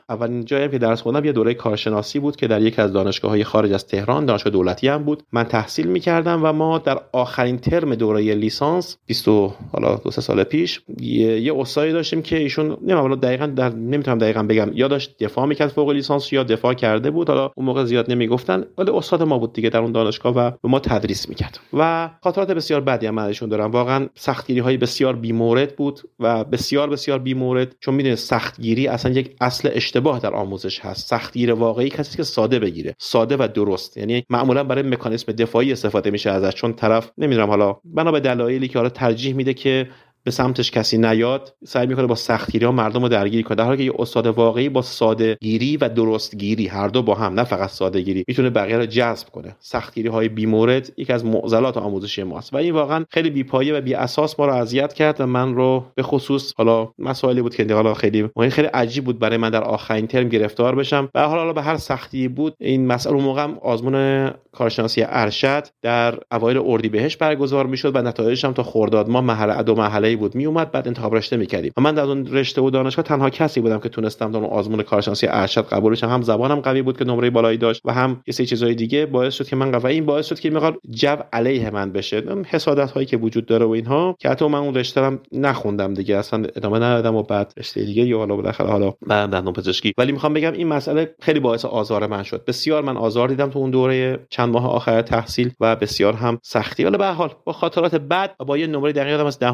اولین جایی که درس خوندم یه دوره کارشناسی بود که در یکی از دانشگاه های خارج از تهران دانشگاه دولتی هم بود. من تحصیل می‌کردم و ما در آخرین ترم دوره لیسانس 20 حالا دو سه سال پیش یه, یه داشتیم که ایشون نمی‌دونم دقیقاً در نمی‌تونم دقیقا بگم یا داشت دفاع می‌کرد فوق لیسانس یا دفاع کرده بود. حالا اون موقع زیاد نمی‌گفتن ولی استاد ما بود دیگه در اون دانشگاه و به ما تدریس می‌کرد. و خاطرات بسیار بدی هم ازشون دارم. واقعا سختگیری های بسیار بیمورد بود و بسیار بسیار بیمورد. چون می‌دونید سختگیری اصلا یک اصل اشتباه در آموزش هست. سختگیر واقعی کسی که ساده بگیره ساده و درست. یعنی معمولا برای مکانیسم دفاعی استفاده میشه ازش. چون طرف نمی‌دونم حالا بنا به دلایلی که حالا ترجیح میده که به سمتش کسی نیاد سعی می‌کنه با سختگیری ها مردم رو درگیر کنه. در حالی که یه استاد واقعی با ساده گیری و درست گیری هر دو با هم نه فقط ساده گیری می‌تونه بقیه رو جذب کنه. سختگیری های بیمورد یکی از معضلات آموزشی ماست و این واقعا خیلی بیپایه و بی اساس ما رو اذیت کرد و من رو به خصوص حالا مسائلی بود که حالا خیلی خیلی عجیب بود برای من در آخرین ترم گرفتار بشم. به حال حالا به هر سختی بود این مسئله اون موقع آزمون کارشناسی ارشد در اوایل اردیبهشت برگزار می‌شد و نتایجش هم تا خرداد ما مرحله دو مرحله بود. می اومد بعد انتخاب رشته می‌کردیم و من در اون رشته و دانشگاه تنها کسی بودم که تونستم در اون آزمون کارشناسی ارشد قبول بشم. هم زبانم قوی بود که نمره بالایی داشت و هم یه سری چیزهای دیگه. باعث شد که من قوی. این باعث شد که می‌خواد جو علیه من بشه. حسادت هایی که وجود داره و اینها. که حتی من اون رشته هم نخوندم دیگه. اصلا ادامه ندادم و بعد رشته دیگه یا حالا بالاخره حالا بعد دندون پزشکی. ولی می‌خوام بگم این مسئله خیلی باعث آزار من شد. بسیار من آزار دیدم تو اون دوره چند ماه آخر تحصیل و بسیار هم سختی. ولی به حال با خاطرات بد با یه نمره دقیق از 10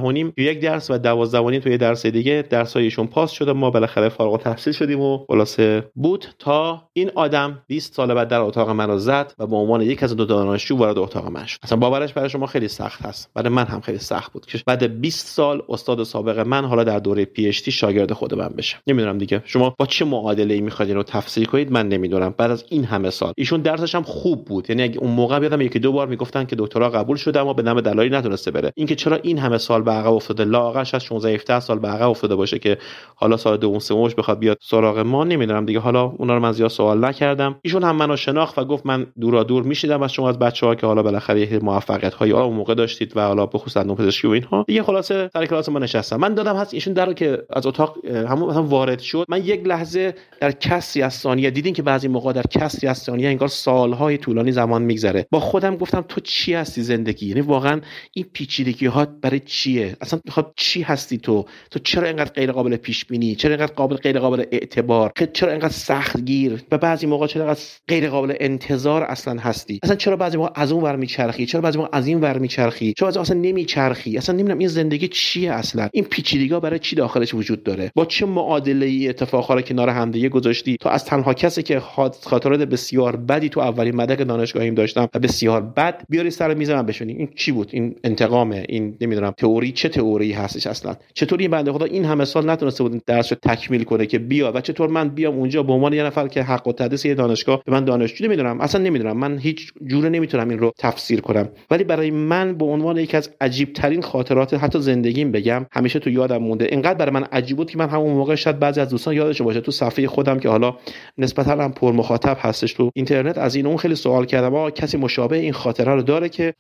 یک درس و 12 توی درس دیگه. درسایشون پاس شده. ما بالاخره فارغ التحصیل شدیم و خلاصه بود تا این آدم 20 سال بعد در اتاق من رو زد و به عنوان یک از دو دانشجو وارد اتاق من شد. اصلا باورش برای شما خیلی سخت هست. برای من هم خیلی سخت بود که بعد 20 سال استاد سابق من حالا در دوره پی اچ شاگرد خود من بشه. نمی‌دونم دیگه. شما با چه معادله ای می‌خواید رو تفسیر کنید؟ من نمی‌دونم. بعد از این همه سال. ایشون درسش هم خوب بود. یعنی اگه اون موقع یادم یکی دو بار می‌گفتن که دکترا قبول شده اما به نام دلایلی نتونسته بره. اینکه چرا این همه سال به عقب افتاده لااقل از 16 17 سال به عقب افتاده باشه که حالا سال دوم سومش بخواد بیاد سراغ ما نمی‌دونم دیگه. حالا اونا رو من زیاد سوال نکردم. ایشون هم منو شناخت و گفت من دورا دور میشیدم از شما از بچه ها که حالا بالاخره یه موفقیت هایی اون موقع داشتید و حالا به خصوص دندون پزشکی و اینها. دیگه خلاصه سر کلاس ما نشستم. من دادم هست ایشون در که از اتاق همون مثلا وارد شد. من یک لحظه در کسری از ثانیه دیدین که بعضی موقع در کسری از ثانیه انگار سالهای طولانی زمان میگذره. با خودم گفتم تو چی هستی زندگی؟ یعنی واقعا این پیچیدگی ها برای چیه؟ اصلا می‌خواد چی هستی تو؟ تو چرا اینقدر غیر قابل پیش بینی؟ چرا اینقدر قابل غیر قابل اعتبار؟ چرا اینقدر سخت گیر و بعضی موقع چرا اینقدر غیر قابل انتظار اصلا هستی؟ اصلا چرا بعضی موقع از اون ور میچرخی؟ چرا بعضی موقع از این ور میچرخی؟ چرا بعضی اصلا نمیچرخی؟ اصلا نمی‌دونم این زندگی چیه اصلا؟ این پیچیدگی برای چی داخلش وجود داره؟ با چه معادله ای اتفاقها رو کنار همدیگه گذاشتی؟ تو از تنها کسی که خاطرات بسیار بدی تو اولین مدرک دانشگاهیم داشتم و بسیار بد بیاری سر میز من بشونی این چی بود؟ این انتقامه؟ این نمی‌دونم تئوری چه تئوری؟ هستش اصلا. چطور این بنده خدا؟ این همه سال نتونسته بود درس رو تکمیل کنه که بیا و چطور من بیام اونجا به عنوان یه نفر که حق و تدریس یه دانشگاه به من دانشجو نمی‌دونم. اصلا نمی‌دونم. من هیچ جوره نمی‌تونم این رو تفسیر کنم. ولی برای من به عنوان یکی از عجیب ترین خاطرات حتی زندگیم بگم همیشه تو یادم مونده. اینقدر برای من عجیب بود که من همون موقع شاید بعضی از دوستان یادش باشه تو صفحه خودم که حالا نسبتا هم پر مخاطب هستش تو اینترنت از این اون خیلی سوال کردم آقا کسی مشابه این خاطره رو داره که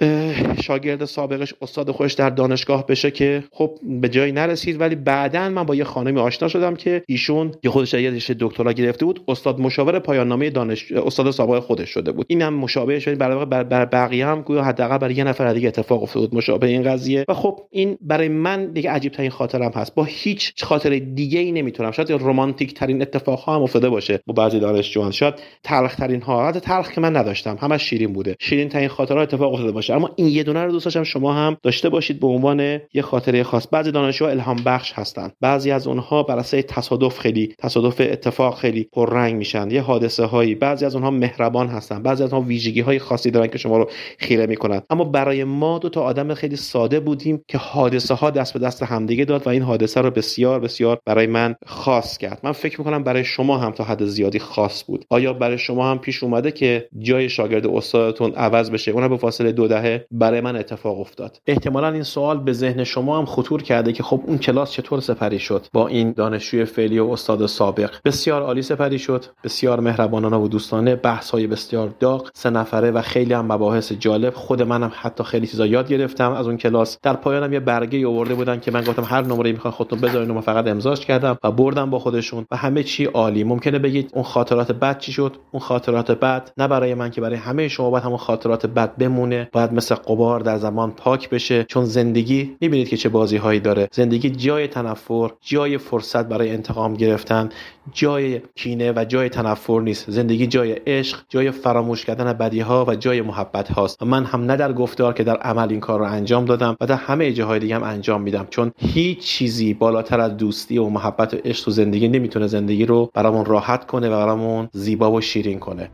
شاگرد سابقش استاد خودش در دانشگاه بشه که خب به جایی نرسید ولی بعدا من با یه خانمی آشنا شدم که ایشون که خودش یه رشته دکترا گرفته بود استاد مشاور پایان نامه دانش استاد سابق خودش شده بود. اینم مشابه شد برای بر بقیه هم گویا حداقل برای یه نفر دیگه اتفاق افتاد مشابه این قضیه. و خب این برای من دیگه عجیب ترین خاطرم هست. با هیچ خاطره دیگه ای نمی‌تونم. شاید رمانتیک ترین اتفاق ها هم افتاده باشه با بعضی دانشجویان. شاید تلخ ترین ها حتی تلخ که من نداشتم. همش شیرین بوده. شیرین ترین خاطرات اتفاق افتاده باشه. اما این یه دونه رو دوست داشتم. شما هم داشته باشید به عنوان یه خاطره خاص. بعضی دانشجوها الهام بخش هستن بعضی از اونها بر اساس تصادف خیلی تصادف اتفاق خیلی پررنگ میشن. یه حادثه هایی بعضی از اونها مهربان هستن. بعضی از اونها ویژگی های خاصی دارن که شما رو خیره می‌کنن. اما برای ما دو تا آدم خیلی ساده بودیم که حادثه ها دست به دست همدیگه داد و این حادثه رو بسیار بسیار برای من خاص کرد. من فکر می‌کنم برای شما هم تا حد زیادی خاص بود. آیا برای شما هم پیش اومده که جای شاگرد استادتون عوض بشه؟ اونم به فاصله دو دهه برای من اتفاق افتاد. احتمالا این سوال به ذهن شما هم خطور کرده که خب اون کلاس چطور سپری شد با این دانشجوی فعلی و استاد سابق. بسیار عالی سپری شد. بسیار مهربانانه و دوستانه. بحث های بسیار داغ. سه نفره و خیلی هم مباحث جالب. خود منم حتی خیلی چیزا یاد گرفتم. از اون کلاس در پایانم یه برگه آورده بودن که من گفتم هر نمره می‌خوان خودتون بذارین من فقط امضاش کردم و بردم با خودشون و همه چی عالی. ممکنه بگید اون خاطرات بد چی شد؟ اون خاطرات بد؟ نه برای من که برای همه شما باید همون خاطرات بد بمونه. باید مثل قبار در زمان پاک بشه. چون زندگی می‌بینید که چه بازی هایی داره. زندگی جای تنفر جای فرصت برای انتقام گرفتن جای کینه و جای تنفر نیست. زندگی جای عشق جای فراموش کردن بدی ها و جای محبت هاست. و من هم نه در گفتار که در عمل این کار رو انجام دادم و در همه جاهای دیگه هم انجام میدم. چون هیچ چیزی بالاتر از دوستی و محبت و عشق تو زندگی نمی‌تونه زندگی رو برامون راحت کنه و برامون زیبا و شیرین کنه.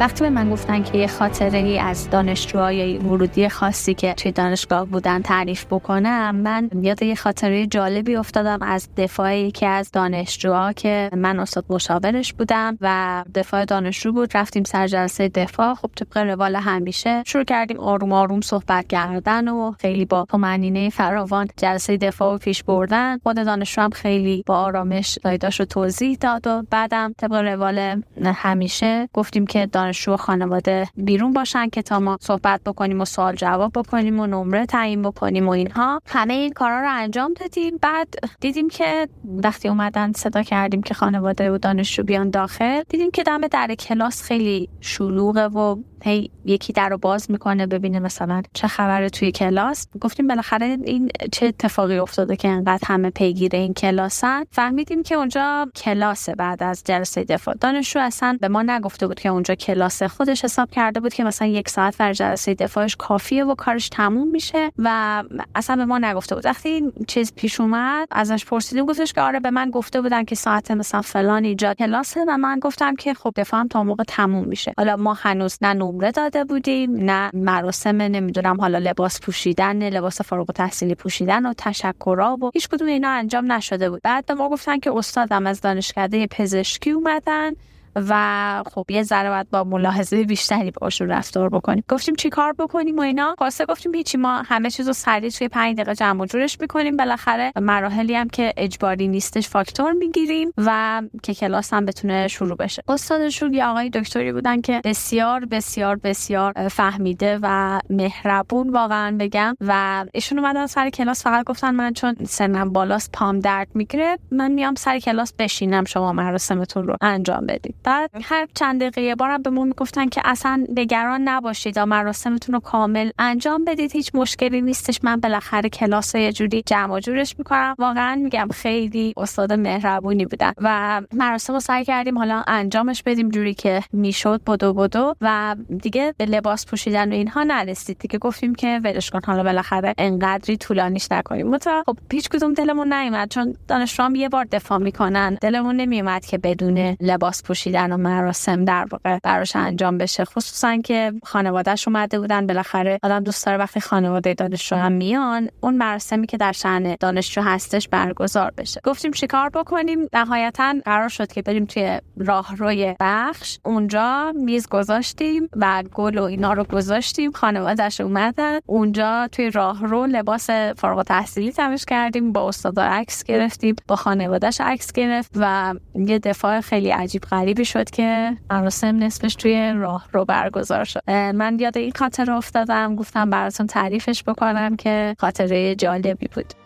وقتی به من گفتن که یه خاطره ای از دانشجوهای ورودی خاصی که توی دانشگاه بودن تعریف بکنم من یاد یه خاطره جالبی افتادم از دفاع یکی از دانشجوها که من استاد مشاورش بودم و دفاع دانشجو بود. رفتیم سر جلسه دفاع. خب طبق روال همیشه شروع کردیم آروم آروم صحبت کردن و خیلی با طمأنینه فراوان جلسه دفاع و پیش بردن. خود دانشجو هم خیلی با آرامش دایداش رو توضیح داد و بعدم طبق روال همیشه گفتیم که دانشجو خانواده بیرون باشن که تا ما صحبت بکنیم و سوال جواب بکنیم و نمره تعیین بکنیم و اینها. همه این کارا رو انجام دادیم. بعد دیدیم که وقتی اومدن صدا کردیم که خانواده و دانشجو بیان داخل دیدیم که دم در کلاس خیلی شلوغه و هی یکی در رو باز می‌کنه ببینه مثلا چه خبره توی کلاس. گفتیم بالاخره این چه اتفاقی افتاده که انقدر همه پیگیر این کلاسن. فهمیدیم که اونجا کلاسه بعد از جلسه دفاع. دانشجو اصلا به ما نگفته بود که اونجا کلاس خودش حساب کرده بود که مثلا یک ساعت در جلسه دفاعش کافیه و کارش تموم میشه و اصلا به ما نگفته بود. وقتی این چیز پیش اومد ازش پرسیدیم گفتش که آره به من گفته بودن که ساعت مثلا فلان اینجا کلاسه و من گفتم که خب دفاعم تا موقع تموم میشه. حالا ما هنوز نه نمره داده بودیم. نه مراسم نمی‌دونم حالا لباس پوشیدن لباس فارغ تحصیلی پوشیدن و تشکرها و هیچ کدوم اینا انجام نشده بود. بعد ما گفتن که استادم از دانشکده پزشکی اومدن. و خب یه ذره باید با ملاحظه بیشتری باشون رفتار بکنیم. گفتیم چی کار بکنیم و اینا؟ خواسته گفتیم هیچی ما همه چیز رو سریع توی 5 دقیقه جمع جورش می‌کنیم. بالاخره مراحلی هم که اجباری نیستش فاکتور می‌گیریم و که کلاس هم بتونه شروع بشه. استادشون یه آقای دکتری بودن که بسیار بسیار بسیار فهمیده و مهربون واقعا بگم و ایشون اومدن سر کلاس فقط گفتن من چون سنم بالاست پام درد می‌گیره من میام سر کلاس بشینم شما مراسمتون رو انجام بدید بعد هر چند دقیقه یه بارم به ما می‌گفتن که اصلا نگران نباشید و مراسمتون رو کامل انجام بدید. هیچ مشکلی نیستش. من بالاخره کلاس یه جوری جمع جورش می‌کنم. واقعا میگم خیلی استاد مهربونی بودن و مراسم رو سعی کردیم حالا انجامش بدیم جوری که می‌شد. بدو بدو. و دیگه به لباس پوشیدن و اینها نرسید. دیگه گفتیم که ولش کن. حالا بالاخره انقدری طولانیش نکنیم. متا خب هیچ کدوم دلمون نیومد. چون دانشجوام یه بار دفاع می‌کنن. دلمون نمیومد که بدون لباس پوشیدن. و مراسم در واقع براش انجام بشه. خصوصا که خانوادهش اومده بودن بالاخره آدم دوست داره وقتی خانواده دانشجو هم میان اون مراسمی که در شأن دانشجو هستش برگزار بشه. گفتیم چیکار بکنیم؟ نهایتا قرار شد که بریم توی راهروی بخش. اونجا میز گذاشتیم و گل و اینا رو گذاشتیم. خانوادهش اومدن. اونجا توی راهرو لباس فارغ تحصیلی تمیز کردیم. با استادا عکس گرفتیم. با خانوادهش عکس گرفت و یه دفاع خیلی عجیب غریبی شد که مراسم نصفش توی راه رو برگزار شد. من یاد این خاطره افتادم گفتم براتون تعریفش بکنم که خاطره جالبی بود.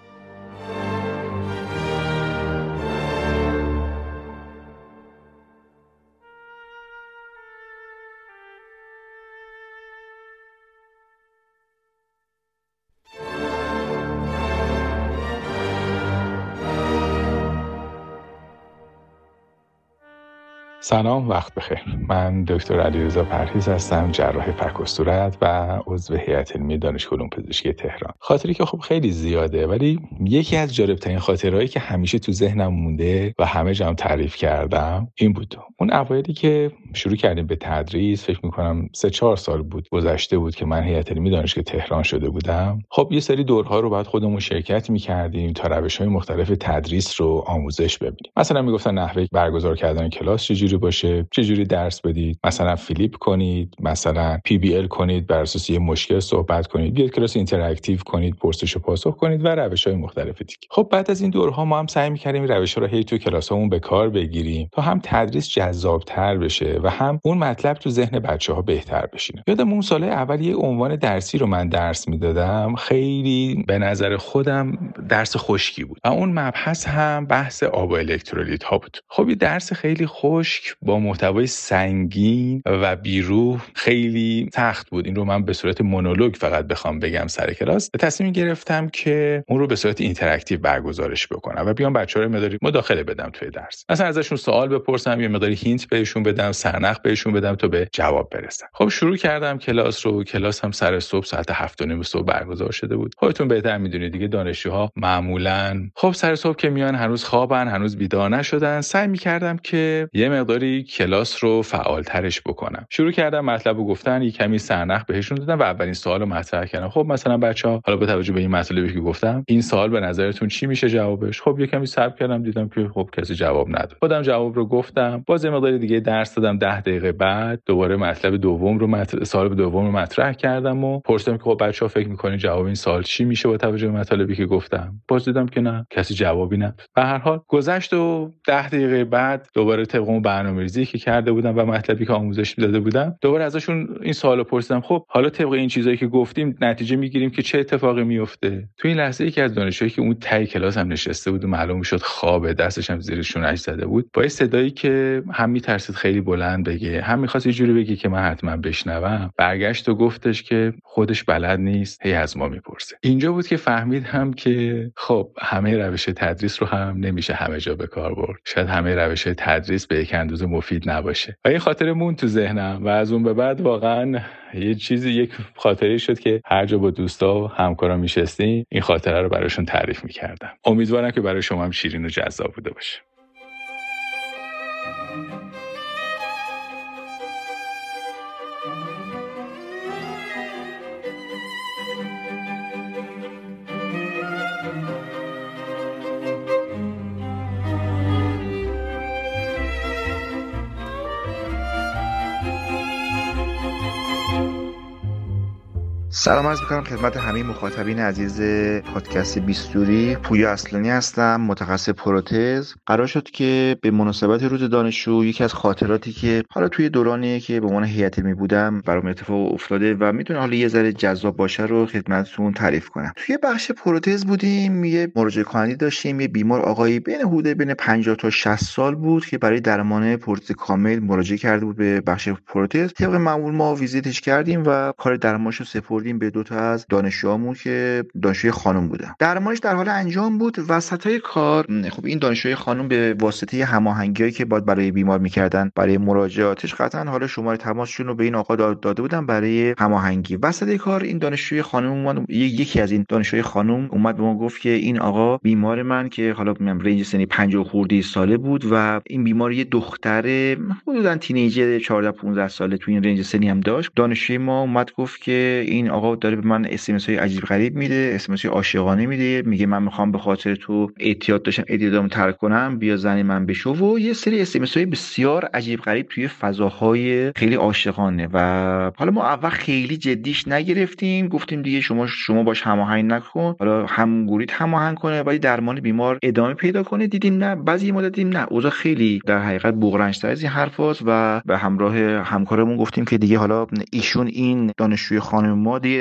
سلام وقت بخیر. من دکتر علیرضا پرهیز هستم جراح فک و صورت و عضو هیئت علمی دانشگاه علوم پزشکی تهران. خاطری که خب خیلی زیاده ولی یکی از جالب ترین خاطرهایی که همیشه تو ذهنم مونده و همه جام تعریف کردم این بود. اون اوایلی که شروع کردیم به تدریس فکر می‌کنم سه چهار سال بود گذشته بود که من هیئت علمی دانشگاه تهران شده بودم. خب یه سری دورها رو بعد خودمون شرکت می‌کردیم تا روش های مختلف تدریس رو آموزش ببینیم. مثلا می‌گفتن نحوه برگزار کردن کلاس چجوری باشه چجوری درس بدید؟ مثلا flip کنید مثلا PBL کنید بر اساس یه مشکل صحبت کنید بیاد کلاس interactive کنید پرسش و پاسخ کنید و روش های مختلف دیگه. خب بعد از این دورها ما هم سعی می‌کردیم روش ها رو هی تو کلاسمون به کار بگیریم تا هم تدریس جذابتر بشه و هم اون مطلب تو ذهن بچه ها بهتر بشینه. یادم اون سال اول یه عنوان درسی رو من درس می‌دادم خیلی به نظر خودم درس خشکی بود. و اون مبحث هم بحث آب و الکترولیت ها بود. خب یه درس خیلی خشک با محتوای سنگین و بیروح خیلی سخت بود. این رو من به صورت مونولوگ فقط بخوام بگم سر کلاس. تصمیم گرفتم که اون رو به صورت interactive برگزارش بکنم و بیام بچه رو مقداری مداخله بدم توی درس. مثلا ازشون سوال بپرسم یه مقداری hint بهشون بدم سرنخ بهشون بدم تا به جواب برسم خب شروع کردم کلاس رو کلاس هم سر صبح ساعت هفت و نیم صبح برگزار شده بود. خودتون بهتر می‌دونید دیگه دانشجوها معمولا خب سر صبح که میان هنوز خوابن هنوز بیدار نشدن. سعی می‌کردم که یه مقداری کلاس رو فعالترش بکنم. شروع کردم مطلب رو گفتن یه کمی سرنخ بهشون دادم و اولین سوال رو مطرح کردم خب مثلا بچه ها حالا با توجه به این مطلبی که گفتم این سوال به نظرتون چی میشه جوابش؟ خب یه کمی صبر کردم دیدم که خب کسی جواب نداد. خودم جواب رو گفتم. باز مقدار دیگه درس دادم ده دقیقه بعد. دوباره مطلب دوم رو مطرح سوال دوم رو مطرح کردم و پرسیدم که خب بچه ها فکر می‌کنین جواب این سوال چی میشه با توجه به مطالبی که گفتم؟ باز دیدم که نه کسی جوابی نداد. به هر حال گذشت و ده دقیقه بعد دوباره طبق برنامه‌ریزی که کرده بودم و مطلبی که آموزش داده بودم دوباره ازشون این سوالو پرسیدم. خب حالا طبق این چیزایی که گفتیم نتیجه می‌گیریم که چه اتفاقی میفته تو این لحظه یکی از دانشجوهایی که اون تای کلاس هم نشسته بود و معلوم شد خوابه دستش هم زیر شونش زده بود با صدایی که هم میترسید خیلی بلند بگه هم می‌خواست یه جوری بگه که من حتما بشنوم برگشت و گفتش که خودش بلد نیست هی از ما می‌پرسه. اینجا بود که فهمیدم که خب همه روش تدریس رو هم نمیشه همه جا به کار برد. شاید همه روش تدریس به یک اندازه مفید نباشه. و این خاطر مون تو ذهنم و از اون به بعد واقعا یه چیزی یک خاطره شد که هر جا با دوستا و همکارا میشستیم این خاطره رو براشون تعریف می‌کردم. امیدوارم که برای شما هم شیرین و جذاب بوده باشه. سلام عرض می‌کنم خدمت همه مخاطبین عزیز پادکست بیستوری. پویا اصلانی هستم متخصص پروتز. قرار شد که به مناسبت روز دانشجو یکی از خاطراتی که حالا توی دورانی که به عنوان هیئت علمی بودم برام اتفاق افتاده و می‌تونه حالا یه ذره جذاب باشه رو خدمتتون تعریف کنم. توی بخش پروتز بودیم یه مراجعه کننده داشتیم یه بیمار آقایی بین حدود بین 50 تا 60 سال بود که برای درمان پروتز کامل مراجعه کرده بود به بخش پروتز. طبق معمول ما ویزیتش کردیم و کار درمانش رو سپردیم به دو تا از دانشجوامون که دانشجوی خانم بودن. درمانش در حال انجام بود. وسطای کار خب این دانشجوی خانم به واسطه هماهنگیایی که باید برای بیمار می‌کردن برای مراجعاتش قطعا حالا شماره تماسشون رو به این آقا داده بودن برای هماهنگی. وسط کار این دانشجوی خانم اومد یکی از این دانشجوی خانم اومد به ما گفت که این آقا بیمار من که حالا range سنی 50 خورده ساله بود و این بیمار یه دختر حدودا teenager 14 15 ساله تو این range سنی هم داشت. دانشجوی ما اومد گفت که این آقا داره به من اس ام اس های عجیب غریب میده اس عاشقانه میده میگه من می‌خوام به خاطر تو اعتیاد داشتم اعتیادم ترک کنم بیا زن من بشو و یه سری اس ام اس های بسیار عجیب غریب توی فضاهای خیلی عاشقانه و حالا ما اول خیلی جدیش نگرفتیم گفتیم دیگه شما شما باش هماهنگ نکن حالا همگوریت هماهنگ کنه ولی درمان بیمار ادامه پیدا کنه. دیدیم نه بعضی مدت نه اوضاع خیلی در حقیقت بغرنج از این حرفاست و به همراه همکارمون گفتیم که دیگه حالا ایشون این دانشجوی خانم ما دیگه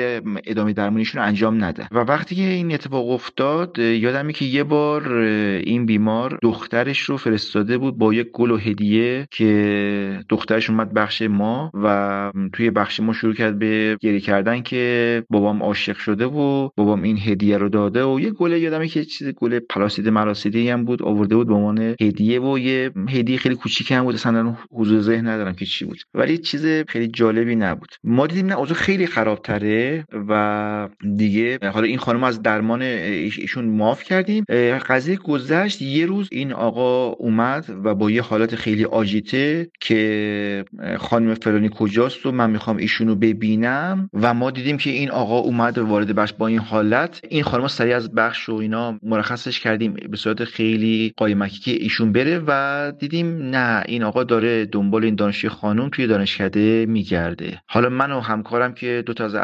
ادامه درمانیشون انجام نده. و وقتی که این اتفاق افتاد یادمی که یه بار این بیمار دخترش رو فرستاده بود با یک گل و هدیه که دخترش اومد بخش ما و توی بخش ما شروع کرد به گریه کردن که بابام عاشق شده و بابام این هدیه رو داده و یه گل یادم که چیز گل پلاسیده مراسیده هم بود آورده بود به عنوان هدیه و یه هدیه خیلی کوچیک هم بود. اصلا حضور ذهن ندارم که چی بود. ولی چیز خیلی جالبی نبود. ما دیدیم نه اوضاع خیلی خرابتره. و دیگه حالا این خانم از درمان ایشون معاف کردیم. قضیه گذشت. یه روز این آقا اومد و با یه حالت خیلی آجیته که خانم فلانی کجاست و من می‌خوام ایشونو ببینم و ما دیدیم که این آقا اومد وارد بخش با این حالت. این خانم سریع از بخش و اینا مرخصش کردیم به صورت خیلی قایمکی که ایشون بره و دیدیم نه این آقا داره دنبال این دانشجوی خانم توی دانشکده میگرده. حالا من و همکارم که دو تا از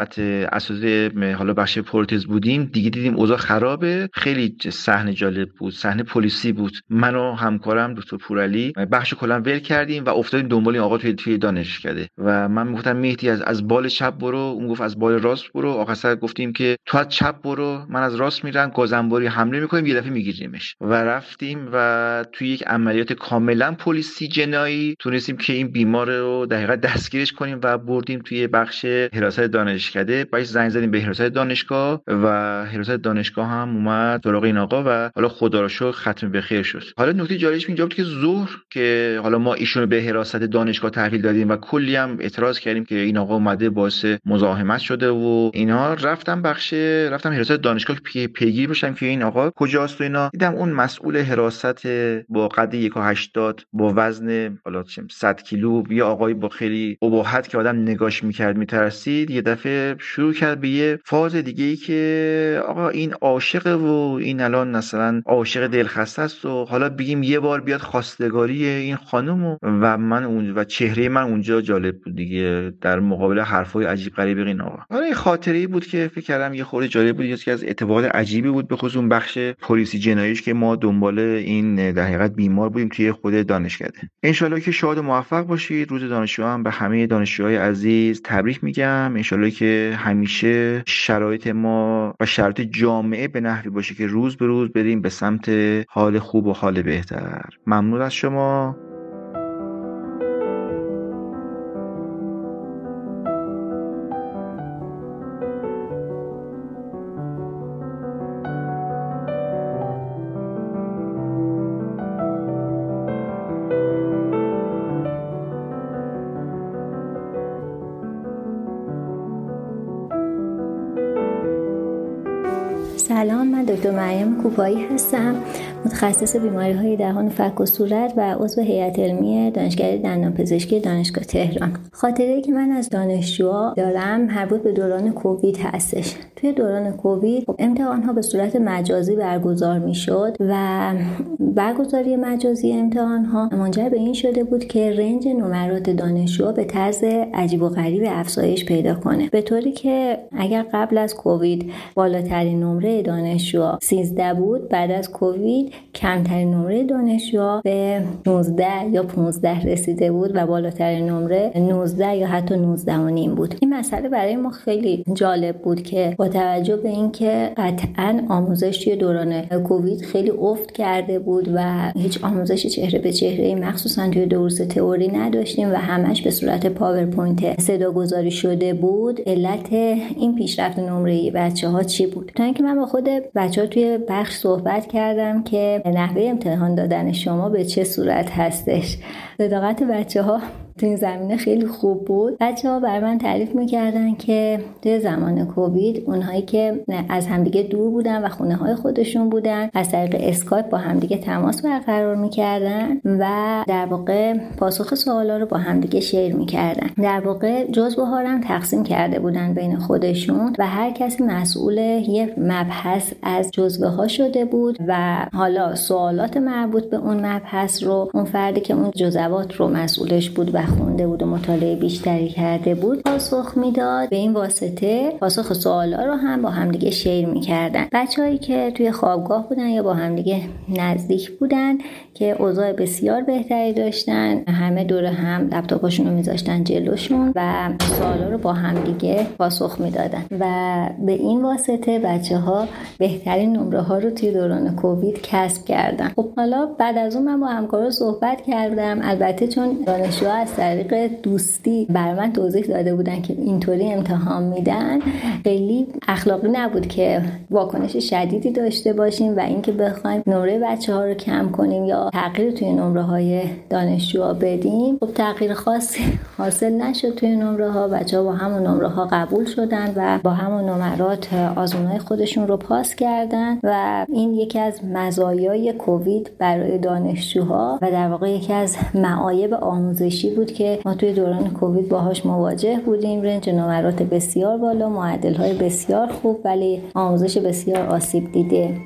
اساتید حالا بخش پورتز بودیم دیگه دیدیم اوضاع خرابه. خیلی صحنه جالب بود صحنه پلیسی بود. من و همکارم دکتر پورعلی بخش کلا ول کردیم و افتادیم دنبال این آقا توی توی دانشکده. و من می‌گفتم مهدی از از بال چپ برو. اون گفت از بال راست برو. آقا سر گفتیم که تو از چپ برو من از راست میرم. گازنباری حمله می‌کنیم یه دفعه میگیریمش. و رفتیم و توی یک عملیات کاملا پلیسی جنایی تونستیم که این بیمار رو دقیقا دستگیرش کنیم و بردیم توی بخش حراست دانشکده. باش زنگ زدیم به حراست دانشگاه و حراست دانشگاه هم اومد سراغ این آقا و حالا خدا رو شکر ختم به خیر شد. حالا نکته جالبش اینجا بود که ظهر که حالا ما ایشونو به حراست دانشگاه تحویل دادیم و کلی هم اعتراض کردیم که این آقا اومده باعث مزاحمت شده و اینا رفتم بخش رفتم حراست دانشگاه پی پیگیر بشم که این آقا کجاست و اینا. دیدم اون مسئول حراست با قد 1.80 با وزن حالا 100 کیلو یه آقای با خیلی ابهت که آدم نگاش می‌کرد میترسید یه دفعه شروع کرد به یه فاز دیگه ای که آقا این عاشق و این الان مثلا عاشق دلخسته است و حالا بگیم یه بار بیاد خواستگاری این خانم و من اون و چهره من اونجا جالب بود دیگه در مقابل حرفای عجیب غریب این آقا. حالا این خاطره ای بود که فکر کردم یه خورده جالب بود که از اتفاقات عجیبی بود به خصوص بخش پلیسی جناییش که ما دنبال این در حقیقت بیمار بودیم توی خود دانشکده. انشالله که شاد و موفق باشید. روز دانشجو هم به همه دانشجوهای عزیز تبریک میگم. انشالله که همیشه شرایط ما و شرایط جامعه به نحوی باشه که روز به روز بریم به سمت حال خوب و حال بهتر. ممنون از شما. کوپایی هستم. متخصص بیماری های دهان فک و صورت و عضو هیئت علمی دانشگاه دندان پزشکی دانشگاه تهران. خاطره که من از دانشجوها دارم مربوط به دوران کووید هستش. توی دوران کووید خب امتحان ها به صورت مجازی برگزار می‌شد و برگزاری مجازی امتحان ها منجر به این شده بود که رنج نمرات دانشجو به طرز عجیب و غریب افزایش پیدا کنه. به طوری که اگر قبل از کووید بالاترین نمره دانشجو 13 بود بعد از کووید کمترین نمره دانشجو به 19 یا 15 رسیده بود و بالاترین نمره 19 یا حتی 19 و نیم بود. این مسئله برای ما خیلی جالب بود که با توجه به اینکه قطعا آموزش توی دوران کووید خیلی افت کرده بود و هیچ آموزش چهره به چهره مخصوصا توی دروس تئوری نداشتیم و همش به صورت پاورپوینت صدا گذاری شده بود علت این پیشرفت نمره بچه ها چی بود؟ تا اینکه من با خود بچه ها توی بخش صحبت کردم که نحوه امتحان دادن شما به چه صورت هستش؟ صداقت بچه ها تو این زمینه خیلی خوب بود. بچه ها بر من تعریف می‌کردن که توی زمان کووید اونهایی که از همدیگه دور بودن و خونه های خودشون بودن از طریق اسکایپ با همدیگه تماس برقرار می‌کردن و در واقع پاسخ سوالا رو با همدیگه شیر می‌کردن. در واقع جزوه ها هم تقسیم کرده بودن بین خودشون و هر کسی مسئول یه مبحث از جزوه ها شده بود و حالا سوالات مربوط به اون مبحث رو اون فردی که اون جزوات رو مسئولش بود و خونده بود و مطالعه بیشتری کرده بود پاسخ می‌داد. به این واسطه پاسخ سوالا رو هم با همدیگه شیر می‌کردن. بچههایی که توی خوابگاه بودن یا با همدیگه نزدیک بودن که اوضاع بسیار بهتری داشتن. همه دور هم لپتاپاشون رو میذاشتن جلوشون و سوالا رو با همدیگه پاسخ می‌دادن. و به این واسطه بچه ها بهترین نمره ها رو توی دوران کووید کسب کردن. خب حالا بعد از اون من با همکارا صحبت کردم. البته چون دانشجوها از طریق دوستی بر من توضیح داده بودن که اینطوری امتحان میدن خیلی اخلاقی نبود که واکنش شدیدی داشته باشیم و اینکه بخوایم نمره بچه ها رو کم کنیم یا تغییر توی نمره های دانشجوها بدیم. خب تغییر خاصی حاصل نشد توی نمره ها بچه ها با همون نمره ها قبول شدن و با همون نمرات آزمون خودشون رو پاس کردن و این یکی از مزایای کووید برای دانشجوها و در واقع یکی از معایب آموزشی بود که ما توی دوران کووید باهاش مواجه بودیم. رنج نمرات بسیار بالا معدل های بسیار خوب ولی آموزش بسیار آسیب دیده.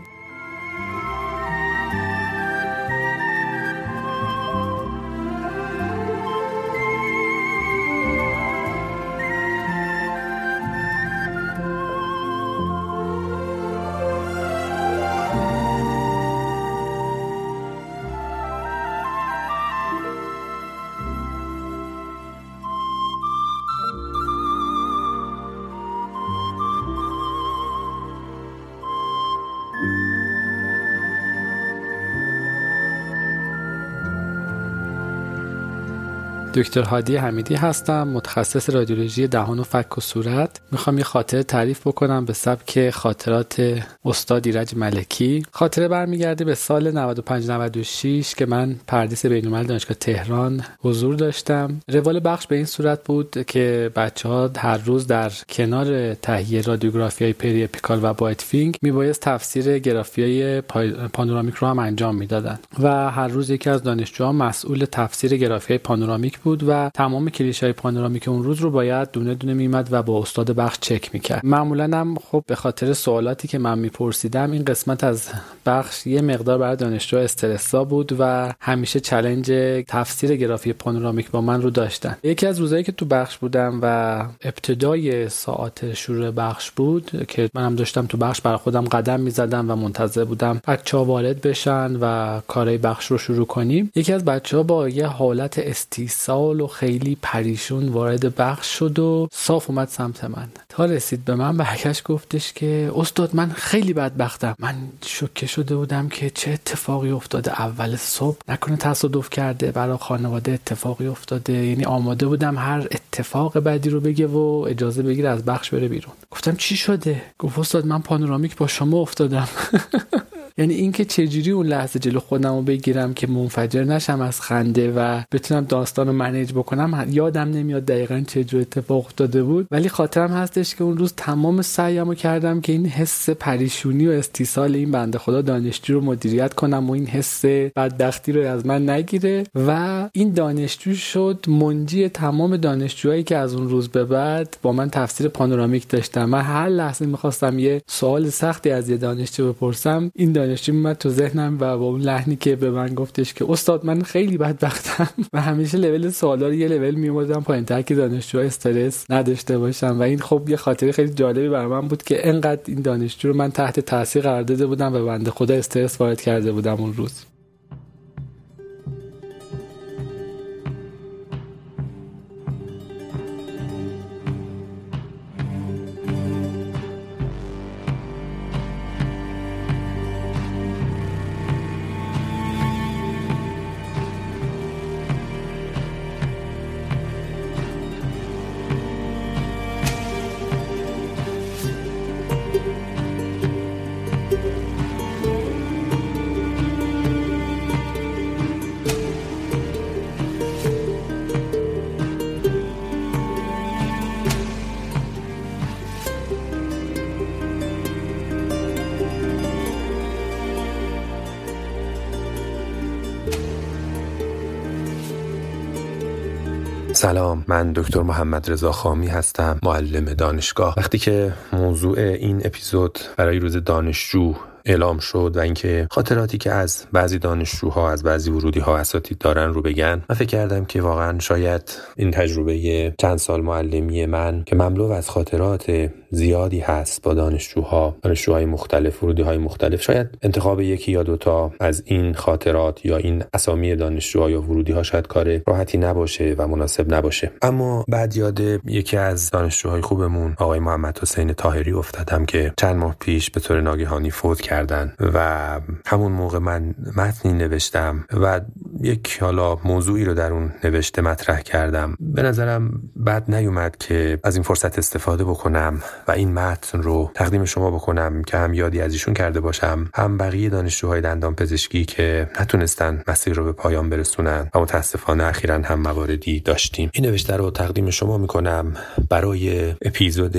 دکتر هادی حمیدی هستم متخصص رادیولوژی دهان و فک و صورت. می‌خوام یه خاطره تعریف بکنم به سبک خاطرات استاد ایرج ملکی. خاطره برمیگرده به سال 95 96 که من پردیس بین‌الملل دانشگاه تهران حضور داشتم. روال بخش به این صورت بود که بچه ها هر روز در کنار تهیه رادیوگرافی های periapical و bitewing میبایست تفسیر گرافی های panoramic رو هم انجام می‌دادن. و هر روز یکی از دانشجوها مسئول تفسیر گرافی های panoramic بود و تمام کلیشه های panoramic اون روز رو باید دونه دونه میمد و با استاد بخش چک می‌کرد. معمولا هم خب به خاطر سوالاتی که من میپرسیدم این قسمت از بخش یه مقدار برای دانشجو استرسا بود و همیشه چلنج تفسیر گرافی پانورامیک با من رو داشتن. یکی از روزایی که تو بخش بودم و ابتدای ساعت شروع بخش بود که منم داشتم تو بخش برای خودم قدم می‌زدم و منتظر بودم بچه ها وارد بشن و کارهای بخش رو شروع کنیم یکی از بچه ها با یه حالت استیصال و خیلی پریشون وارد بخش شد و صاف اومد سمت من. تا رسید به من برگشت گفتش که استاد من خیلی بدبختم. من شوکه شده بودم که چه اتفاقی افتاده. اول صبح نکنه تصادف کرده برای خانواده اتفاقی افتاده. یعنی آماده بودم هر اتفاق بدی رو بگه و اجازه بگیره از بخش بره بیرون. گفتم چی شده؟ گفت استاد من پانورامیک با شما افتادم. [laughs] یعنی اینکه چجوری اون لحظه جلو خودم رو بگیرم که منفجر نشم از خنده و بتونم داستان رو منیج بکنم یادم نمیاد دقیقا چه جو اتفاق افتاده بود. ولی خاطرم هستش که اون روز تمام سعیم رو کردم که این حس پریشونی و استیصال این بنده خدا دانشجو رو مدیریت کنم و این حس بدبختی رو از من نگیره و این دانشجو شد منجی تمام دانشجوهایی که از اون روز به بعد با من تفسیر پانورامیک داشتم من هر لحظه می‌خواستم یه سوال سختی از یه دانشجو بپرسم این دانشجو میمد تو ذهنم و با اون لحنی که به من گفتش که استاد من خیلی بدبختم [laughs] و همیشه لول سوالا رو یه لول میوردم پایینتر که دانشجو استرس نداشته باشم و این خب یه خاطره خیلی جالبی برای من بود که انقدر این دانشجو رو من تحت تاثیر قرار داده بودم و بنده خدا استرس وارد کرده بودم اون روز. سلام من دکتر محمد رضا خامی هستم معلم دانشگاه. وقتی که موضوع این اپیزود برای روز دانشجو اعلام شد و اینکه خاطراتی که از بعضی دانشجوها از بعضی ورودی ها اساتید دارن رو بگن من فکر کردم که واقعا شاید این تجربه چند سال معلمی من که مملو از خاطرات زیادی هست با دانشجوها. دانشجوهای مختلف ورودی های مختلف. شاید انتخاب یکی یا دوتا از این خاطرات یا این اسامی دانشجوها یا ورودی ها شاید کار راحتی نباشه و مناسب نباشه. اما بعد یاد یکی از دانشجوهای خوبمون آقای محمد حسین تاهری افتادم که چند ماه پیش به طور ناگهانی فوت کردن و همون موقع من متنی نوشتم و یک حالا موضوعی رو در اون نوشته مطرح کردم. به نظرم بد نیومد که از این فرصت استفاده بکنم. و این متن رو تقدیم شما بکنم که هم یادی از ایشون کرده باشم هم بقیه دانشجوهای دندان پزشکی که نتونستن مسیر رو به پایان برسونن و متاسفانه اخیرا هم مواردی داشتیم. این نوشته رو تقدیم شما می‌کنم برای اپیزود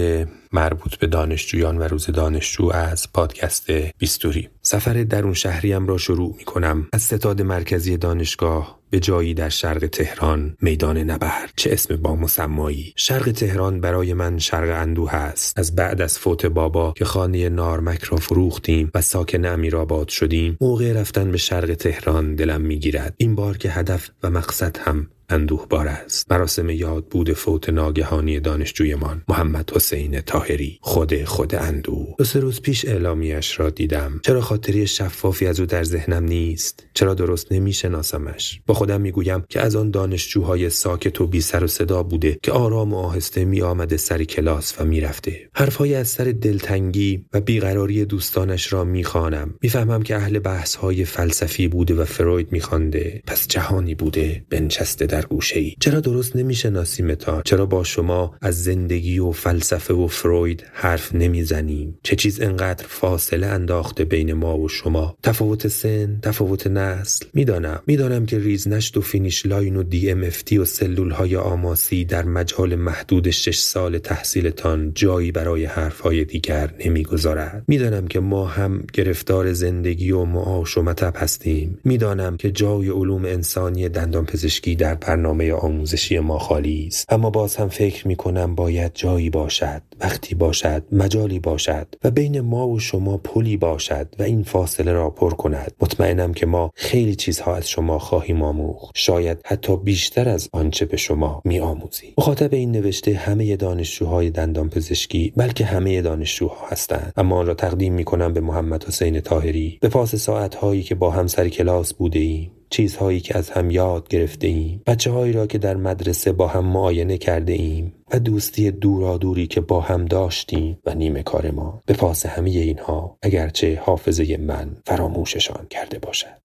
مربوط به دانشجویان و روز دانشجو از پادکست بیستوری. سفر درون شهریم را شروع می کنم از ستاد مرکزی دانشگاه به جایی در شرق تهران میدان نبرد. چه اسم با مسمایی. شرق تهران برای من شرق اندوه است. از بعد از فوت بابا که خانه نارمک را فروختیم و ساکن امیرآباد شدیم موقع رفتن به شرق تهران دلم می‌گیرد. این بار که هدف و مقصد هم اندوه بار است. مراسم یاد بود فوت ناگهانی دانشجویمان محمد حسین تاهری خود خود اندوه. دو سه روز پیش اعلامیش را دیدم. چرا خاطری شفافی از او در ذهنم نیست؟ چرا درست نمیشناسمش؟ با خودم می‌گویم که از آن دانشجوهای ساکت و بی سر و صدا بوده که آرام و آهسته می آمده سر کلاس و می‌رفته. حرفهای از سر دلتنگی و بیقراری دوستانش را می‌خوانم. می‌فهمم که اهل بحثهای فلسفی بوده و فروید میخوانده. پس جهانی بوده. بنشسته در گوشه ای. چرا درست نمیشناسیمتان چرا با شما از زندگی و فلسفه و فروید حرف نمی‌زنیم؟ چه چیز انقدر فاصله انداخته بین ما و شما؟ تفاوت سن تفاوت نسل. می‌دانم می‌دانم که ریزنشت و finish line و DMFT و سلول های آماسی در مجال محدود شش سال تحصیلتان جایی برای حرفهای دیگر نمی‌گذارد. می‌دانم که ما هم گرفتار زندگی و معاش و مطب هستیم. می‌دانم که جای علوم انسانی دندان پزشکی در برنامه آموزشی ما خالی است. اما باز هم فکر می کنم باید جایی باشد وقتی باشد مجالی باشد و بین ما و شما پلی باشد و این فاصله را پر کند. مطمئنم که ما خیلی چیزها از شما خواهیم آموخت. شاید حتی بیشتر از آنچه به شما می آموزیم مخاطب این نوشته همه دانشجوهای دندان پزشکی بلکه همه دانشجوها هستند. اما آن را تقدیم می کنم به محمد حسین تاهری به پاس ساعتهایی که با هم سر کلاس بوده ایم. چیزهایی که از هم یاد گرفته ایم بچه هایی را که در مدرسه با هم معاینه کرده ایم و دوستی دورادوری که با هم داشتیم و نیمه کار ما به پاس همه اینها اگرچه حافظه من فراموششان کرده باشد.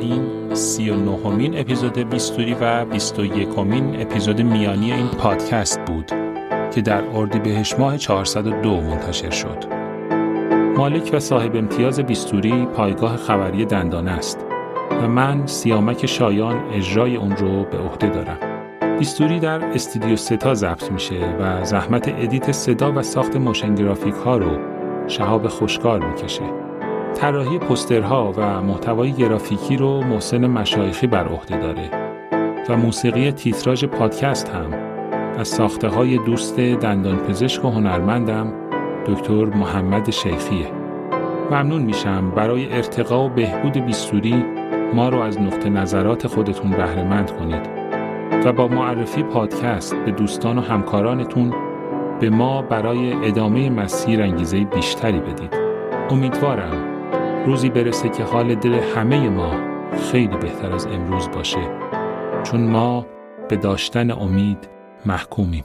این سی و نهمین اپیزود بیستوری و بیست و یکمین اپیزود میانی این پادکست بود که در اردیبهشت ماه 402 منتشر شد. مالک و صاحب امتیاز بیستوری پایگاه خبری دندانه است و من سیامک شایان اجرای اون رو به عهده دارم. بیستوری در استودیو ستا ضبط میشه و زحمت edit صدا و ساخت motion graphic ها رو شهاب خوشکار می‌کشه. طراحی پوسترها و محتوای گرافیکی رو محسن مشایخی بر عهده داره و موسیقی تیتراژ پادکست هم از ساخته های دوست دندان پزشک و هنرمندم دکتر محمد شیخیه. ممنون میشم برای ارتقا و بهبود بیستوری ما رو از نقطه نظرات خودتون بهرهمند کنید و با معرفی پادکست به دوستان و همکارانتون به ما برای ادامه مسیر انگیزه بیشتری بدید. امیدوارم روزی برسه که حال دل همه ما خیلی بهتر از امروز باشه چون ما به داشتن امید محکومیم